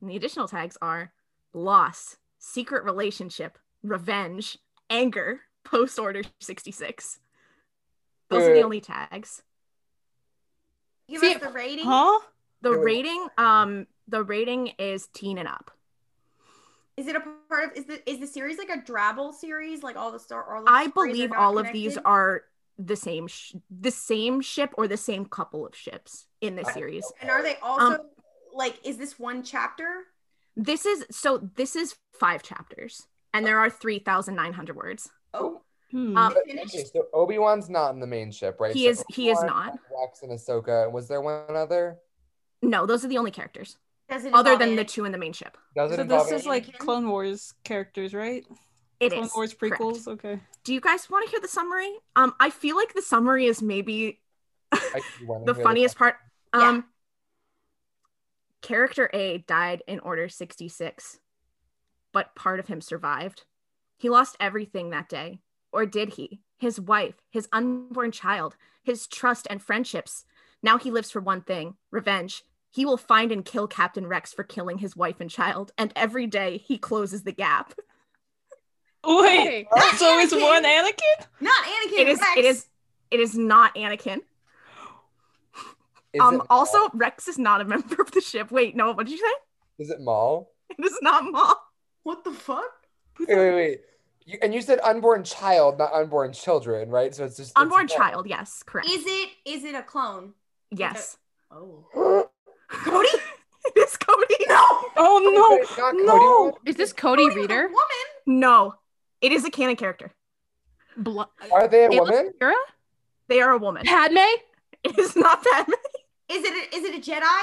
And the additional tags are loss, secret relationship, revenge, anger, post order 66. Those are the only tags. Give See, us the rating. Huh? The Wait, wait. rating, um, the rating is teen and up. Is it a part of is the is the series like a Drabble series? Like all the star all the I stories are believe not all of these are the same sh- the same ship or the same couple of ships in this series. And are they also Um, like is this one chapter? This is so this is 5 chapters and there are 3900 words. Oh, Hmm. Um, okay, so Obi Wan's not in the main ship, right? He So is- he is Obi-Wan, not. Rex and Ahsoka. Was there one other? No, those are the only characters other involve than the two in the main ship. Does so this is like Clone Wars characters, right? It Clone is. Wars correct. Okay. Do you guys want to hear the summary? Um I feel like the summary is maybe I do wanna the funniest part. Yeah. Um character A died in order 66, but part of him survived. He lost everything that day, or did he? His wife, his unborn child, his trust and friendships. Now he lives for one thing, revenge. He will find and kill Captain Rex for killing his wife and child, and every day he closes the gap. Wait. Not So it's one Anakin? Not Anakin. It is Rex. it is it is not Anakin. Is um also Maul? Rex is not a member of the ship. Wait, no, what did you say? is it Maul? It is not Maul. What the fuck? Wait, wait, wait. You, and you said unborn child, not unborn children, right? So it's just Unborn Maul. child, yes, correct. Is it is it a clone? yes. Oh. Cody? it is Cody. No. Oh Wait, not Cody no. one? is this Cody Cody's Reader? woman. No. It is a canon character. Bl- Are they a Aayla woman? Secura? They are a woman. Padme? It is not that. Is it a, is it a Jedi?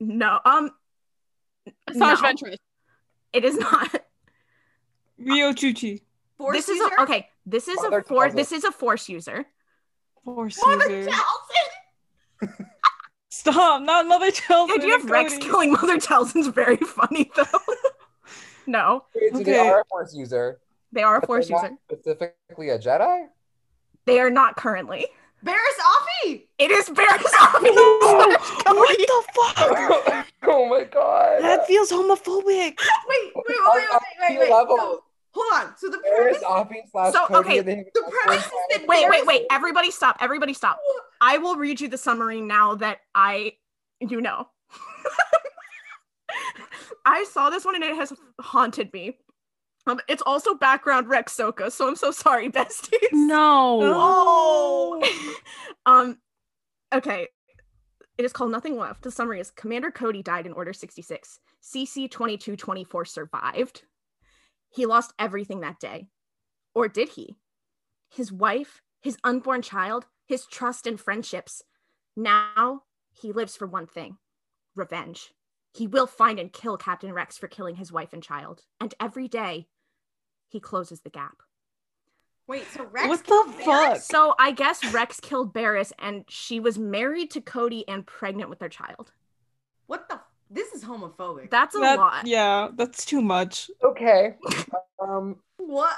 No. Um Asajj No. Ventress. it is not. Riyo Chuchi. Force this is user? a, okay. This is Mother a force this is a force user. Force Mother user. Talzin. Stop! Not Mother The Children. idea of and Rex Cody. killing Mother Talzin's very funny though. no, Wait, so Okay. they are a force user. They are a but force they're not user. Specifically a Jedi? They are not currently. Barriss Offee! It is Barriss what the fuck? oh my god. That feels homophobic. Wait, wait, wait, wait, wait, wait, wait. No, hold on. So the There's premise, Offee slash So, Cody okay, and they have the a premise is that. Wait, wait, wait! Everybody stop! Everybody stop! I will read you the summary now that I, you know. I saw this one and it has haunted me. Um, it's also background Rex Soka, so I'm so sorry, besties. No. Oh. um, okay. It is called Nothing Left. The summary is Commander Cody died in Order 66. CC 2224 survived. He lost everything that day. Or did he? His wife, his unborn child, his trust and friendships. Now he lives for one thing revenge. He will find and kill Captain Rex for killing his wife and child. And every day, he closes the gap. wait, so Rex What the killed Barriss? fuck? So I guess Rex killed Barriss and she was married to Cody and pregnant with their child. What the? This is homophobic. That's a That- lot. Yeah, that's too much. Okay. Um, what?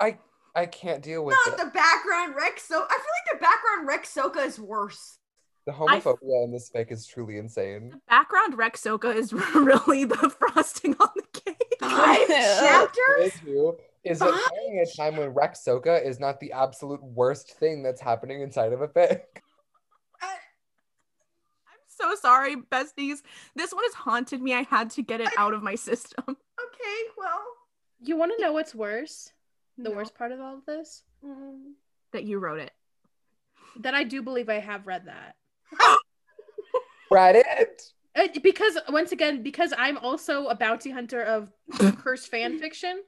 I I can't deal with Not it. the background Rex. So I feel like the background Rex Soka is worse. The homophobia in this fic is truly insane. Background Rex Soka is really the frosting on the cake. Five chapters. Issue is it coming at a time when Rex Soka is not the absolute worst thing that's happening inside of a fic? I'm so sorry, besties. This one has haunted me. I had to get it out of my system. Okay, well. You want to know what's worse? The No. worst part of all of this? mm. That you wrote it. That I do believe I have read that. Reddit. Uh, because once again, because I'm also a bounty hunter of cursed fan fiction,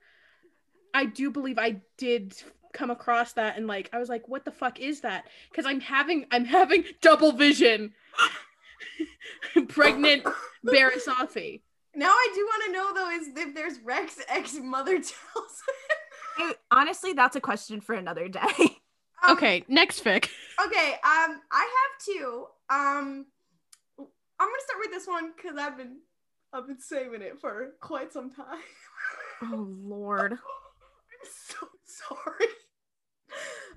I do believe I did come across that and like I was like, what the fuck is that? Because I'm having I'm having double vision. Pregnant Barasafi. Now I do want to know though is if there's Rex ex mother tells. I- honestly, that's a question for another day. Um, Okay, next fic. Okay. Um, I have two. Um, I'm gonna start with this one because I've been I've been saving it for quite some time. oh Lord. I'm so sorry.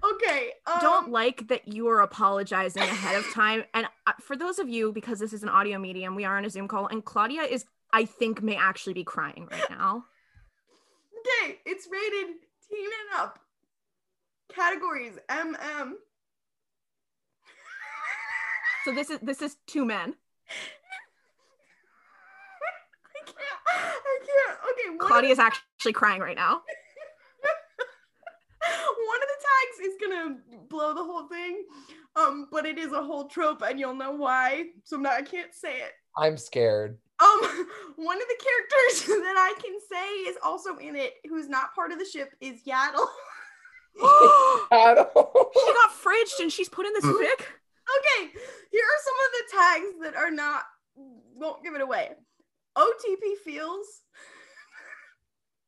Okay. Um, Don't like that you are apologizing ahead of time. And uh, for those of you, because this is an audio medium, we are on a Zoom call, and Claudia is, I think, may actually be crying right now. Okay, it's rated teen and up. Categories MM. So this is this is two men. I can't. I can't. Okay. One Claudia's actually crying right now. One of the tags is gonna blow the whole thing. Um, but it is a whole trope, and you'll know why. So I'm not. I can't say it. I'm scared. Um, one of the characters that I can say is also in it, who's not part of the ship, is Yaddle. Adam. She got fridged and she's put in this fic. Okay, here are some of the tags that are not won't give it away. OTP feels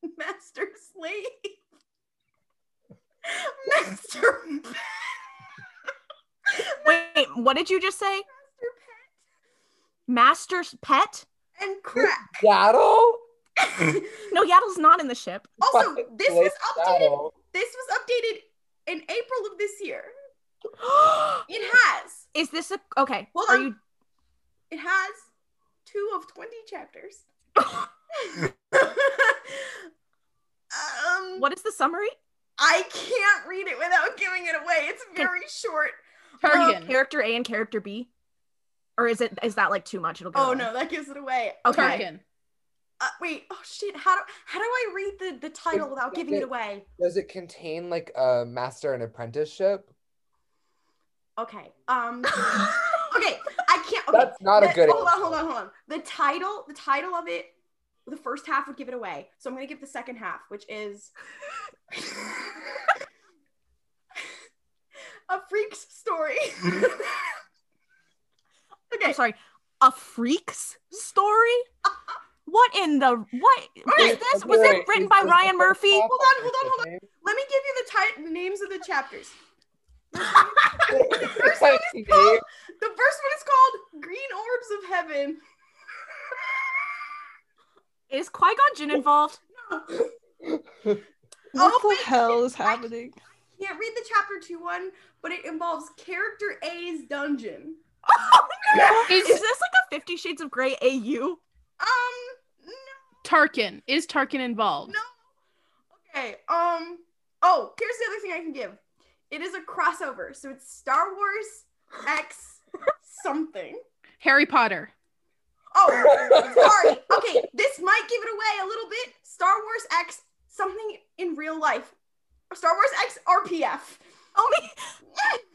Master Slave. Master Wait, what did you just say? Master Master's pet? Pet and Crack. Yaddle? No, Yaddle's not in the ship. also, this was updated. This was updated in April of this year. Is It has. Is this a okay? Hold are on. you It has two of 20 chapters. um, what is the summary? I can't read it without giving it away. It's very short. Tarkin. Character A and character B? Or is it is that like too much? It'll go Oh away. no, that gives it away. Okay. Tarkin. Uh, wait. Oh shit. How do how do I read the the title without giving it it- away? Does it contain like a master and apprenticeship? Okay. Um. okay. I can't. Okay. That's not a good Hold on. Hold on. Hold on. The title. The title of it. The first half would give it away. So I'm gonna give the second half, which is a freak's story. okay. I'm sorry. A freak's story? What in the what is this? Was it written is by this Ryan Murphy? Hold on, hold on, hold on. Let me give you the, ti- the names of the chapters. The first one is called, the first one is called Green Orbs of Heaven. Is Qui Gon Jinn involved? What Oh, the wait, hell is I- happening? I can't read the chapter two one, but it involves character A's dungeon. Oh, no. Is- Is this like a Fifty Shades of Grey AU? Um, no, Tarkin. Is Tarkin involved? no. Okay. Um. Oh, here's the other thing I can give. It is a crossover, so it's Star Wars X something. Harry Potter. Oh, sorry. Okay, this might give it away a little bit. Star Wars X something in real life. Star Wars X RPF. Oh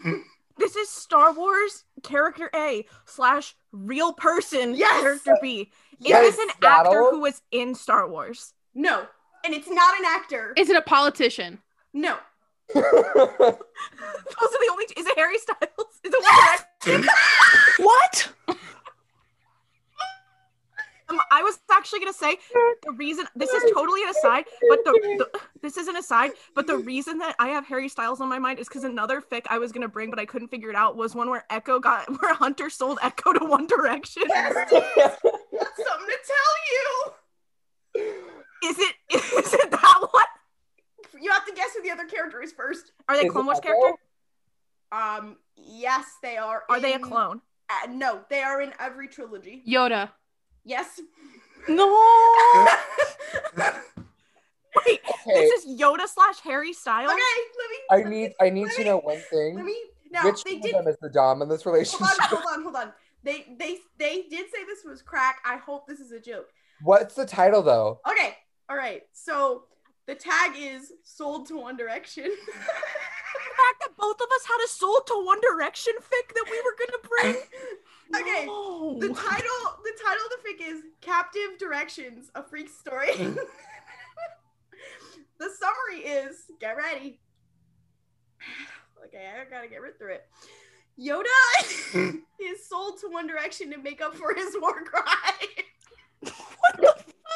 me. this is Star Wars character A slash real person Yes! character B. Is Yes, this an Seattle. actor who was in Star Wars? No, and it's not an actor. Is it a politician? no. Those are the only. Is it Harry Styles? Is it One Direction? What? Um, I was actually gonna say the reason this is totally an aside, but the, the this is an aside, but the reason that I have Harry Styles on my mind is because another fic I was gonna bring, but I couldn't figure it out, was one where Echo got where Hunter sold Echo to One Direction. That's something to tell you. Is it is it that one? You have to guess who the other character is first. Are they Is Clone Wars Echo? character? Um, yes, they are. Are they a clone? Uh, no, they are in every trilogy. Yoda. Yes. No. Wait, Okay, this is Yoda slash Harry Styles. Okay, let me. I let me- need I need to me- know one thing. Let me. Now Which they one did. of them is the dom in this Hold relationship? on, hold on, hold on. They they they did say this was crack. I hope this is a joke. What's the title though? Okay, all right. So the tag is sold to One Direction. The fact that both of us had a sold to One Direction fic that we were gonna bring. okay. No. The title the title of the fic is Captive Directions, a freak story. the summary is get ready. Okay, I gotta get rid through it. Yoda is sold to One Direction to make up for his war crime.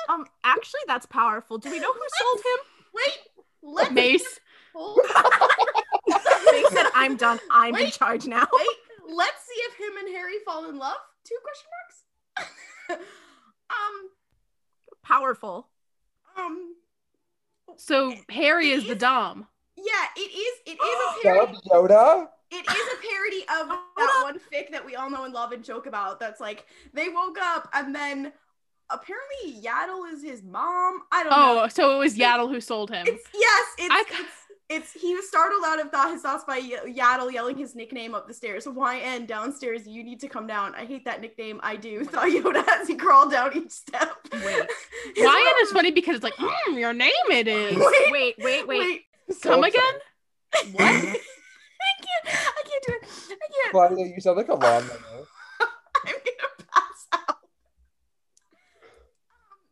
Um, actually, that's powerful. Do we know who sold him? Wait, let's Mace. hold They said, "I'm done. I'm in charge now." Wait, let's see if him and Harry fall in love. Two question marks. um, Powerful. um, So Harry is the Dom. yeah, it is. It is a parody. Dub Yoda? It is a parody of that one fic that we all know and love and joke about. That's like they woke up and then apparently Yaddle is his mom. I don't know. Oh, so it was Yaddle who sold him. It's yes, it's, I- it's it's he was startled out of thought his thoughts by Yaddle yelling his nickname up the stairs. YN downstairs, you need to come down. I hate that nickname. I do. Thought Yoda as he crawled down each step. Wait. His Ryan mom- is funny because it's like, mm, your name it is. Wait, Wait, wait, wait. So Come upset. again? What? I can't. I can't do it. I can't. Claudia, you sound like a lawnmower. I'm gonna pass out.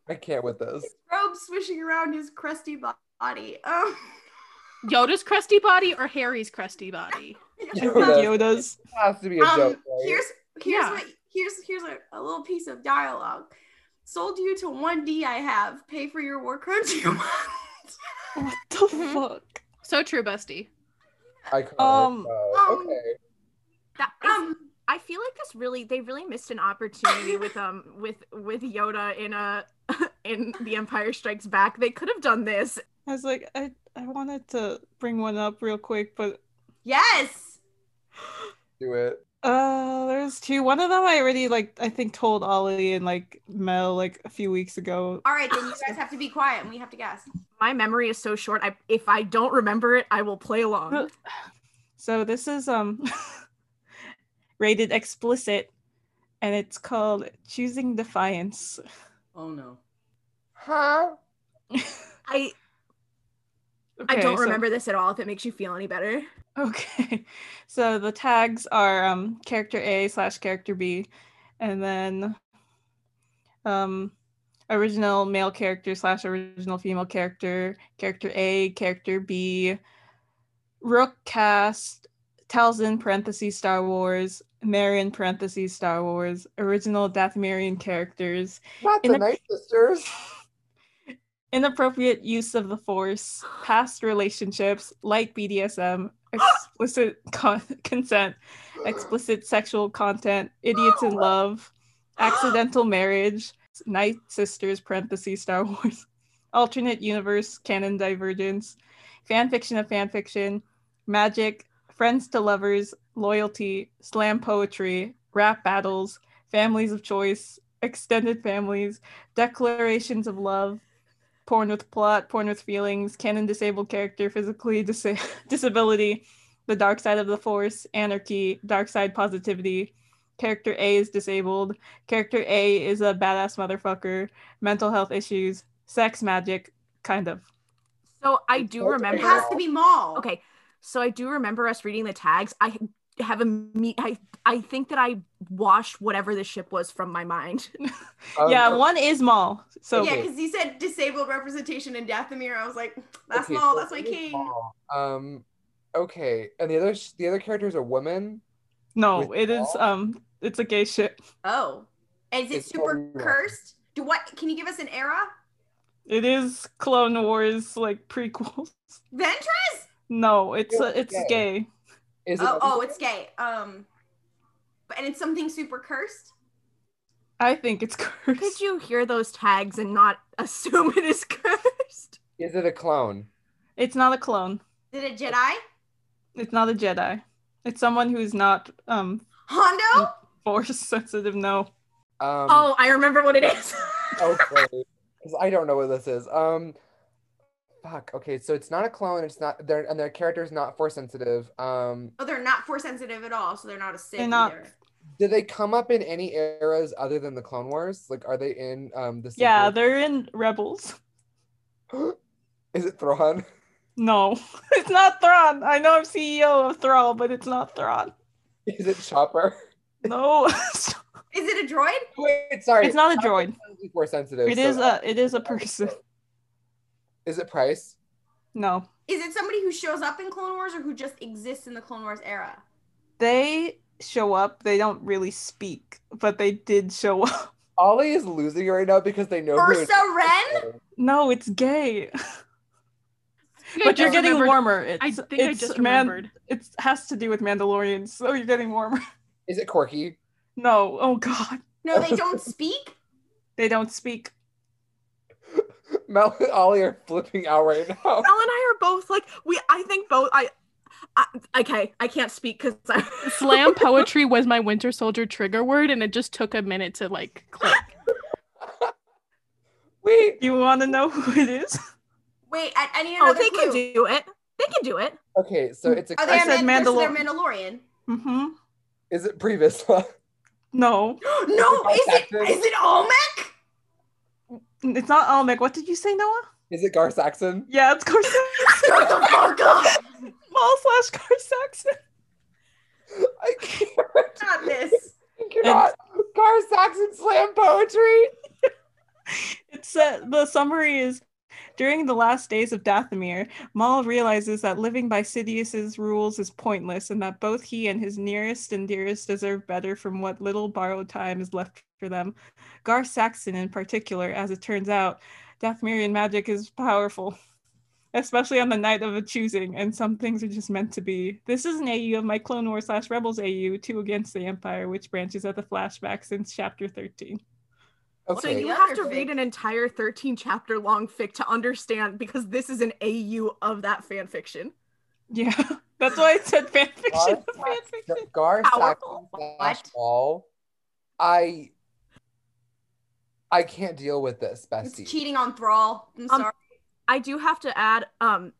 I can't with this. Robe swishing around his crusty body. Um. Yoda's crusty body or Harry's crusty body? Yoda. Yoda's. It has to be a um, joke, right? here's here's Yeah. what here's here's a, a little piece of dialogue. Sold you to one D I have. Pay for your war crimes you want. What the Mhm. fuck? So true, Busty. Iconic. Um, Oh, um, okay. That is, Um, I feel like this really they really missed an opportunity with um with with Yoda in a in The Empire Strikes Back. They could have done this. I was like, I, I wanted to bring one up real quick, but yes. Do it. uh, there's two. One of them I already like. I think told Ollie and like Mel like a few weeks ago. All right, then you guys have to be quiet and we have to guess. My memory is so short. I if I don't remember it, I will play along. So this is um rated explicit, and it's called "Choosing Defiance." Oh no. Huh? I I don't so- remember this at all. If it makes you feel any better. Okay, so the tags are um character A slash character B, and then um original male character slash original female character, character A, character B, Rook Kast, Talzin parentheses Star Wars, Merrin parentheses Star Wars, original Dathomirian characters, Not the Night Sisters. inappropriate use of the force, past relationships, light BDSM, explicit con- consent, explicit sexual content, idiots in love, accidental marriage, night sisters parentheses Star Wars, alternate universe canon divergence, fan fiction of fan fiction, magic, friends to lovers, loyalty, slam poetry, rap battles, families of choice, extended families, declarations of love, porn with plot, porn with feelings, canon disabled character, physically dis- disability, the dark side of the force, anarchy, dark side positivity. Character A is disabled. Character A is a badass motherfucker. Mental health issues, sex magic, kind of. So I do remember. It has to be Maul. Okay, so I do remember us reading the tags. I have a meet I I think that I washed whatever the ship was from my mind. Um, yeah, one is Maul. So yeah, because he said disabled representation in Dathomir. I was like, that's okay, Maul. so That's my king. Maul. Um, okay, and the other the other character is a woman. no, With it is Maul? um it's a gay ship. Oh, and is it It's super totally cursed? Do what? Can you give us an era? It is Clone Wars like prequels. Ventress? No, it's uh, It's it's gay. gay. Is it? Oh, oh, it's gay. Um, but and it's something super cursed. I think it's cursed. Could you hear those tags and not assume it is cursed? Is it a clone? It's not a clone. Is it Jedi? It's not a Jedi. It's someone who's not um Hondo? force sensitive. No. Um, Oh, I remember what it is. okay. Because I don't know what this is. Um, fuck. Okay, so it's not a clone. It's not. Their and their character is not force sensitive. Um, Oh, they're not force sensitive at all, so they're not a Sith They're not- either. do they come up in any eras other than the Clone Wars? Like, are they in um the? Yeah, sequel? they're in Rebels. Is it Thrawn? No, it's not Thrawn. I know I'm CEO of Thrawn, but it's not Thrawn. Is it Chopper? No, Is it a droid? Wait, sorry. it's not a droid. sounds Force sensitive. It so- is a it is a person. Is it Price? No, Is it somebody who shows up in Clone Wars or who just exists in the Clone Wars era? they show up. They don't really speak, but they did show up. Ollie is losing right now because they know who it Ursa Wren? No, it's gay. I But you're getting remembered- warmer. It's, I think I just man. remembered. It has to do with Mandalorians, so you're getting warmer. Is it Korkie? No, oh god, No, they don't speak. they don't speak. Mel and Ollie are flipping out right now. Mel and I are both like we. I think both. I. I okay, I can't speak because Slam poetry was my Winter Soldier trigger word, and it just took a minute to like click. Wait. You want to know who it is? Wait, I, I need Oh, they clue. can do it. They can do it. Okay, so it's a. Are they I a said Man- Mandalor- Mandalorian? Mm-hmm. Is it Pre Vizsla? No, no, is it Saxon? it Almec? It's not Almec. What did you say, Noah? Is it Gar Saxon? Yeah, it's Gar Saxon. Shut the fuck up! Maul slash Gar Saxon. I can't. Not this. I cannot. Gar Saxon slam poetry. It's uh, the summary is during the last days of Dathomir, Maul realizes that living by Sidious's rules is pointless and that both he and his nearest and dearest deserve better from what little borrowed time is left for them. Gar Saxon, in particular, as it turns out, Dathomirian magic is powerful, especially on the night of a choosing, and some things are just meant to be. This is an AU of my Clone Wars slash Rebels AU, Two Against the Empire, which branches at the flashback since chapter 13. So you have to read an entire 13 chapter long fic to understand because this is an AU of that fan fiction. Yeah, that's why I said fan fiction. Gar, fan fiction. Gar Saxon slash What? Maul. I. I can't deal with this, It's cheating on Thrawn. I'm Um, sorry. I do have to add, um,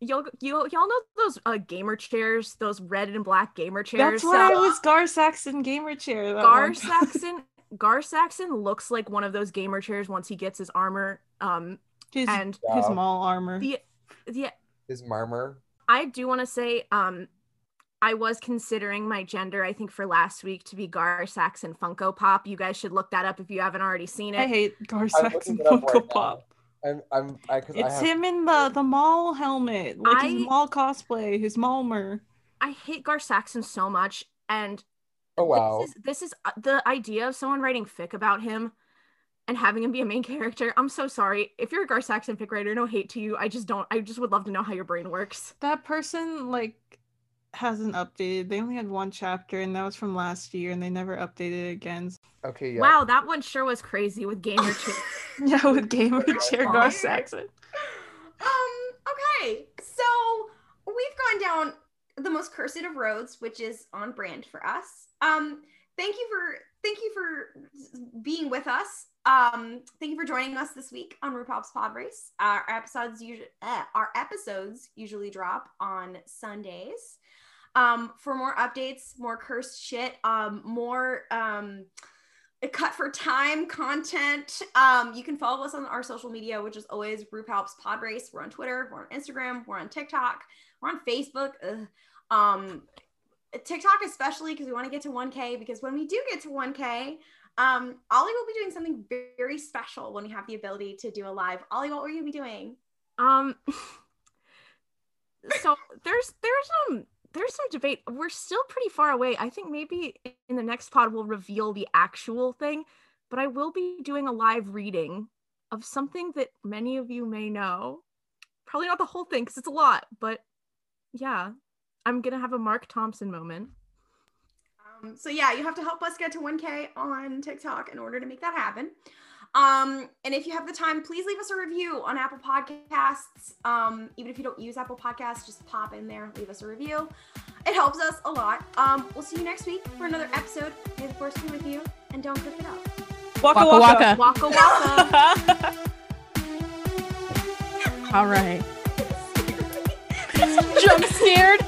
y'all, you, y'all know those uh, gamer chairs, those red and black gamer chairs. That's why I So was Gar Saxon gamer chair. Gar. Saxon, Gar Saxon looks like one of those gamer chairs once he gets his armor. Um, his, and his Yeah. Maul armor. the the His marmor. I do want to say, um, I was considering my gender, I think, for last week to be Gar Saxon Funko Pop. You guys should look that up if you haven't already seen it. I hate Gar Saxon looking it up Funko right now. Pop. I'm. I'm. I, cause I It's have, him in the the Maul helmet, like his I- Maul cosplay, his Maulmer. I hate Gar Saxon so much, and Oh wow. this is this is uh, the idea of someone writing fic about him and having him be a main character. I'm so sorry. If you're a Gar Saxon fic writer, no hate to you. I just don't. I just would love to know how your brain works. That person like hasn't updated. They only had one chapter, and that was from last year, and they never updated it again. Okay, yeah. Wow, that one sure was crazy with Gamer Chick. yeah, with Gamer Chair Gar Saxon. Um, okay. So we've gone down the most cursed of roads, which is on brand for us. Um, thank you for thank you for being with us. Um, thank you for joining us this week on RuPaul's Pod Race. Our episodes usually uh, our episodes usually drop on Sundays. Um, for more updates, more cursed shit, um, more um cut for time content. Um, you can follow us on our social media, which is always RuPaul's Pod Race. We're on Twitter, we're on Instagram, we're on TikTok, we're on Facebook. Ugh. Um, TikTok especially because we want to get to 1K because when we do get to 1K, um, Ollie will be doing something very special when we have the ability to do a live. Ollie, what will you be doing? Um. so there's there's um there's some debate. We're still pretty far away. I think maybe in the next pod we'll reveal the actual thing, but I will be doing a live reading of something that many of you may know. Probably not the whole thing because it's a lot, but yeah, I'm gonna have a Mark Thompson moment. Um, so yeah, you have to help us get to 1K on TikTok in order to make that happen. Um, and if you have the time, please leave us a review on Apple Podcasts. Um, even if you don't use Apple Podcasts, just pop in there, leave us a review. It helps us a lot. Um, we'll see you next week for another episode. May the force be with you, and don't cook it up. Waka Waka waka. Waka waka. All right. Jump scared.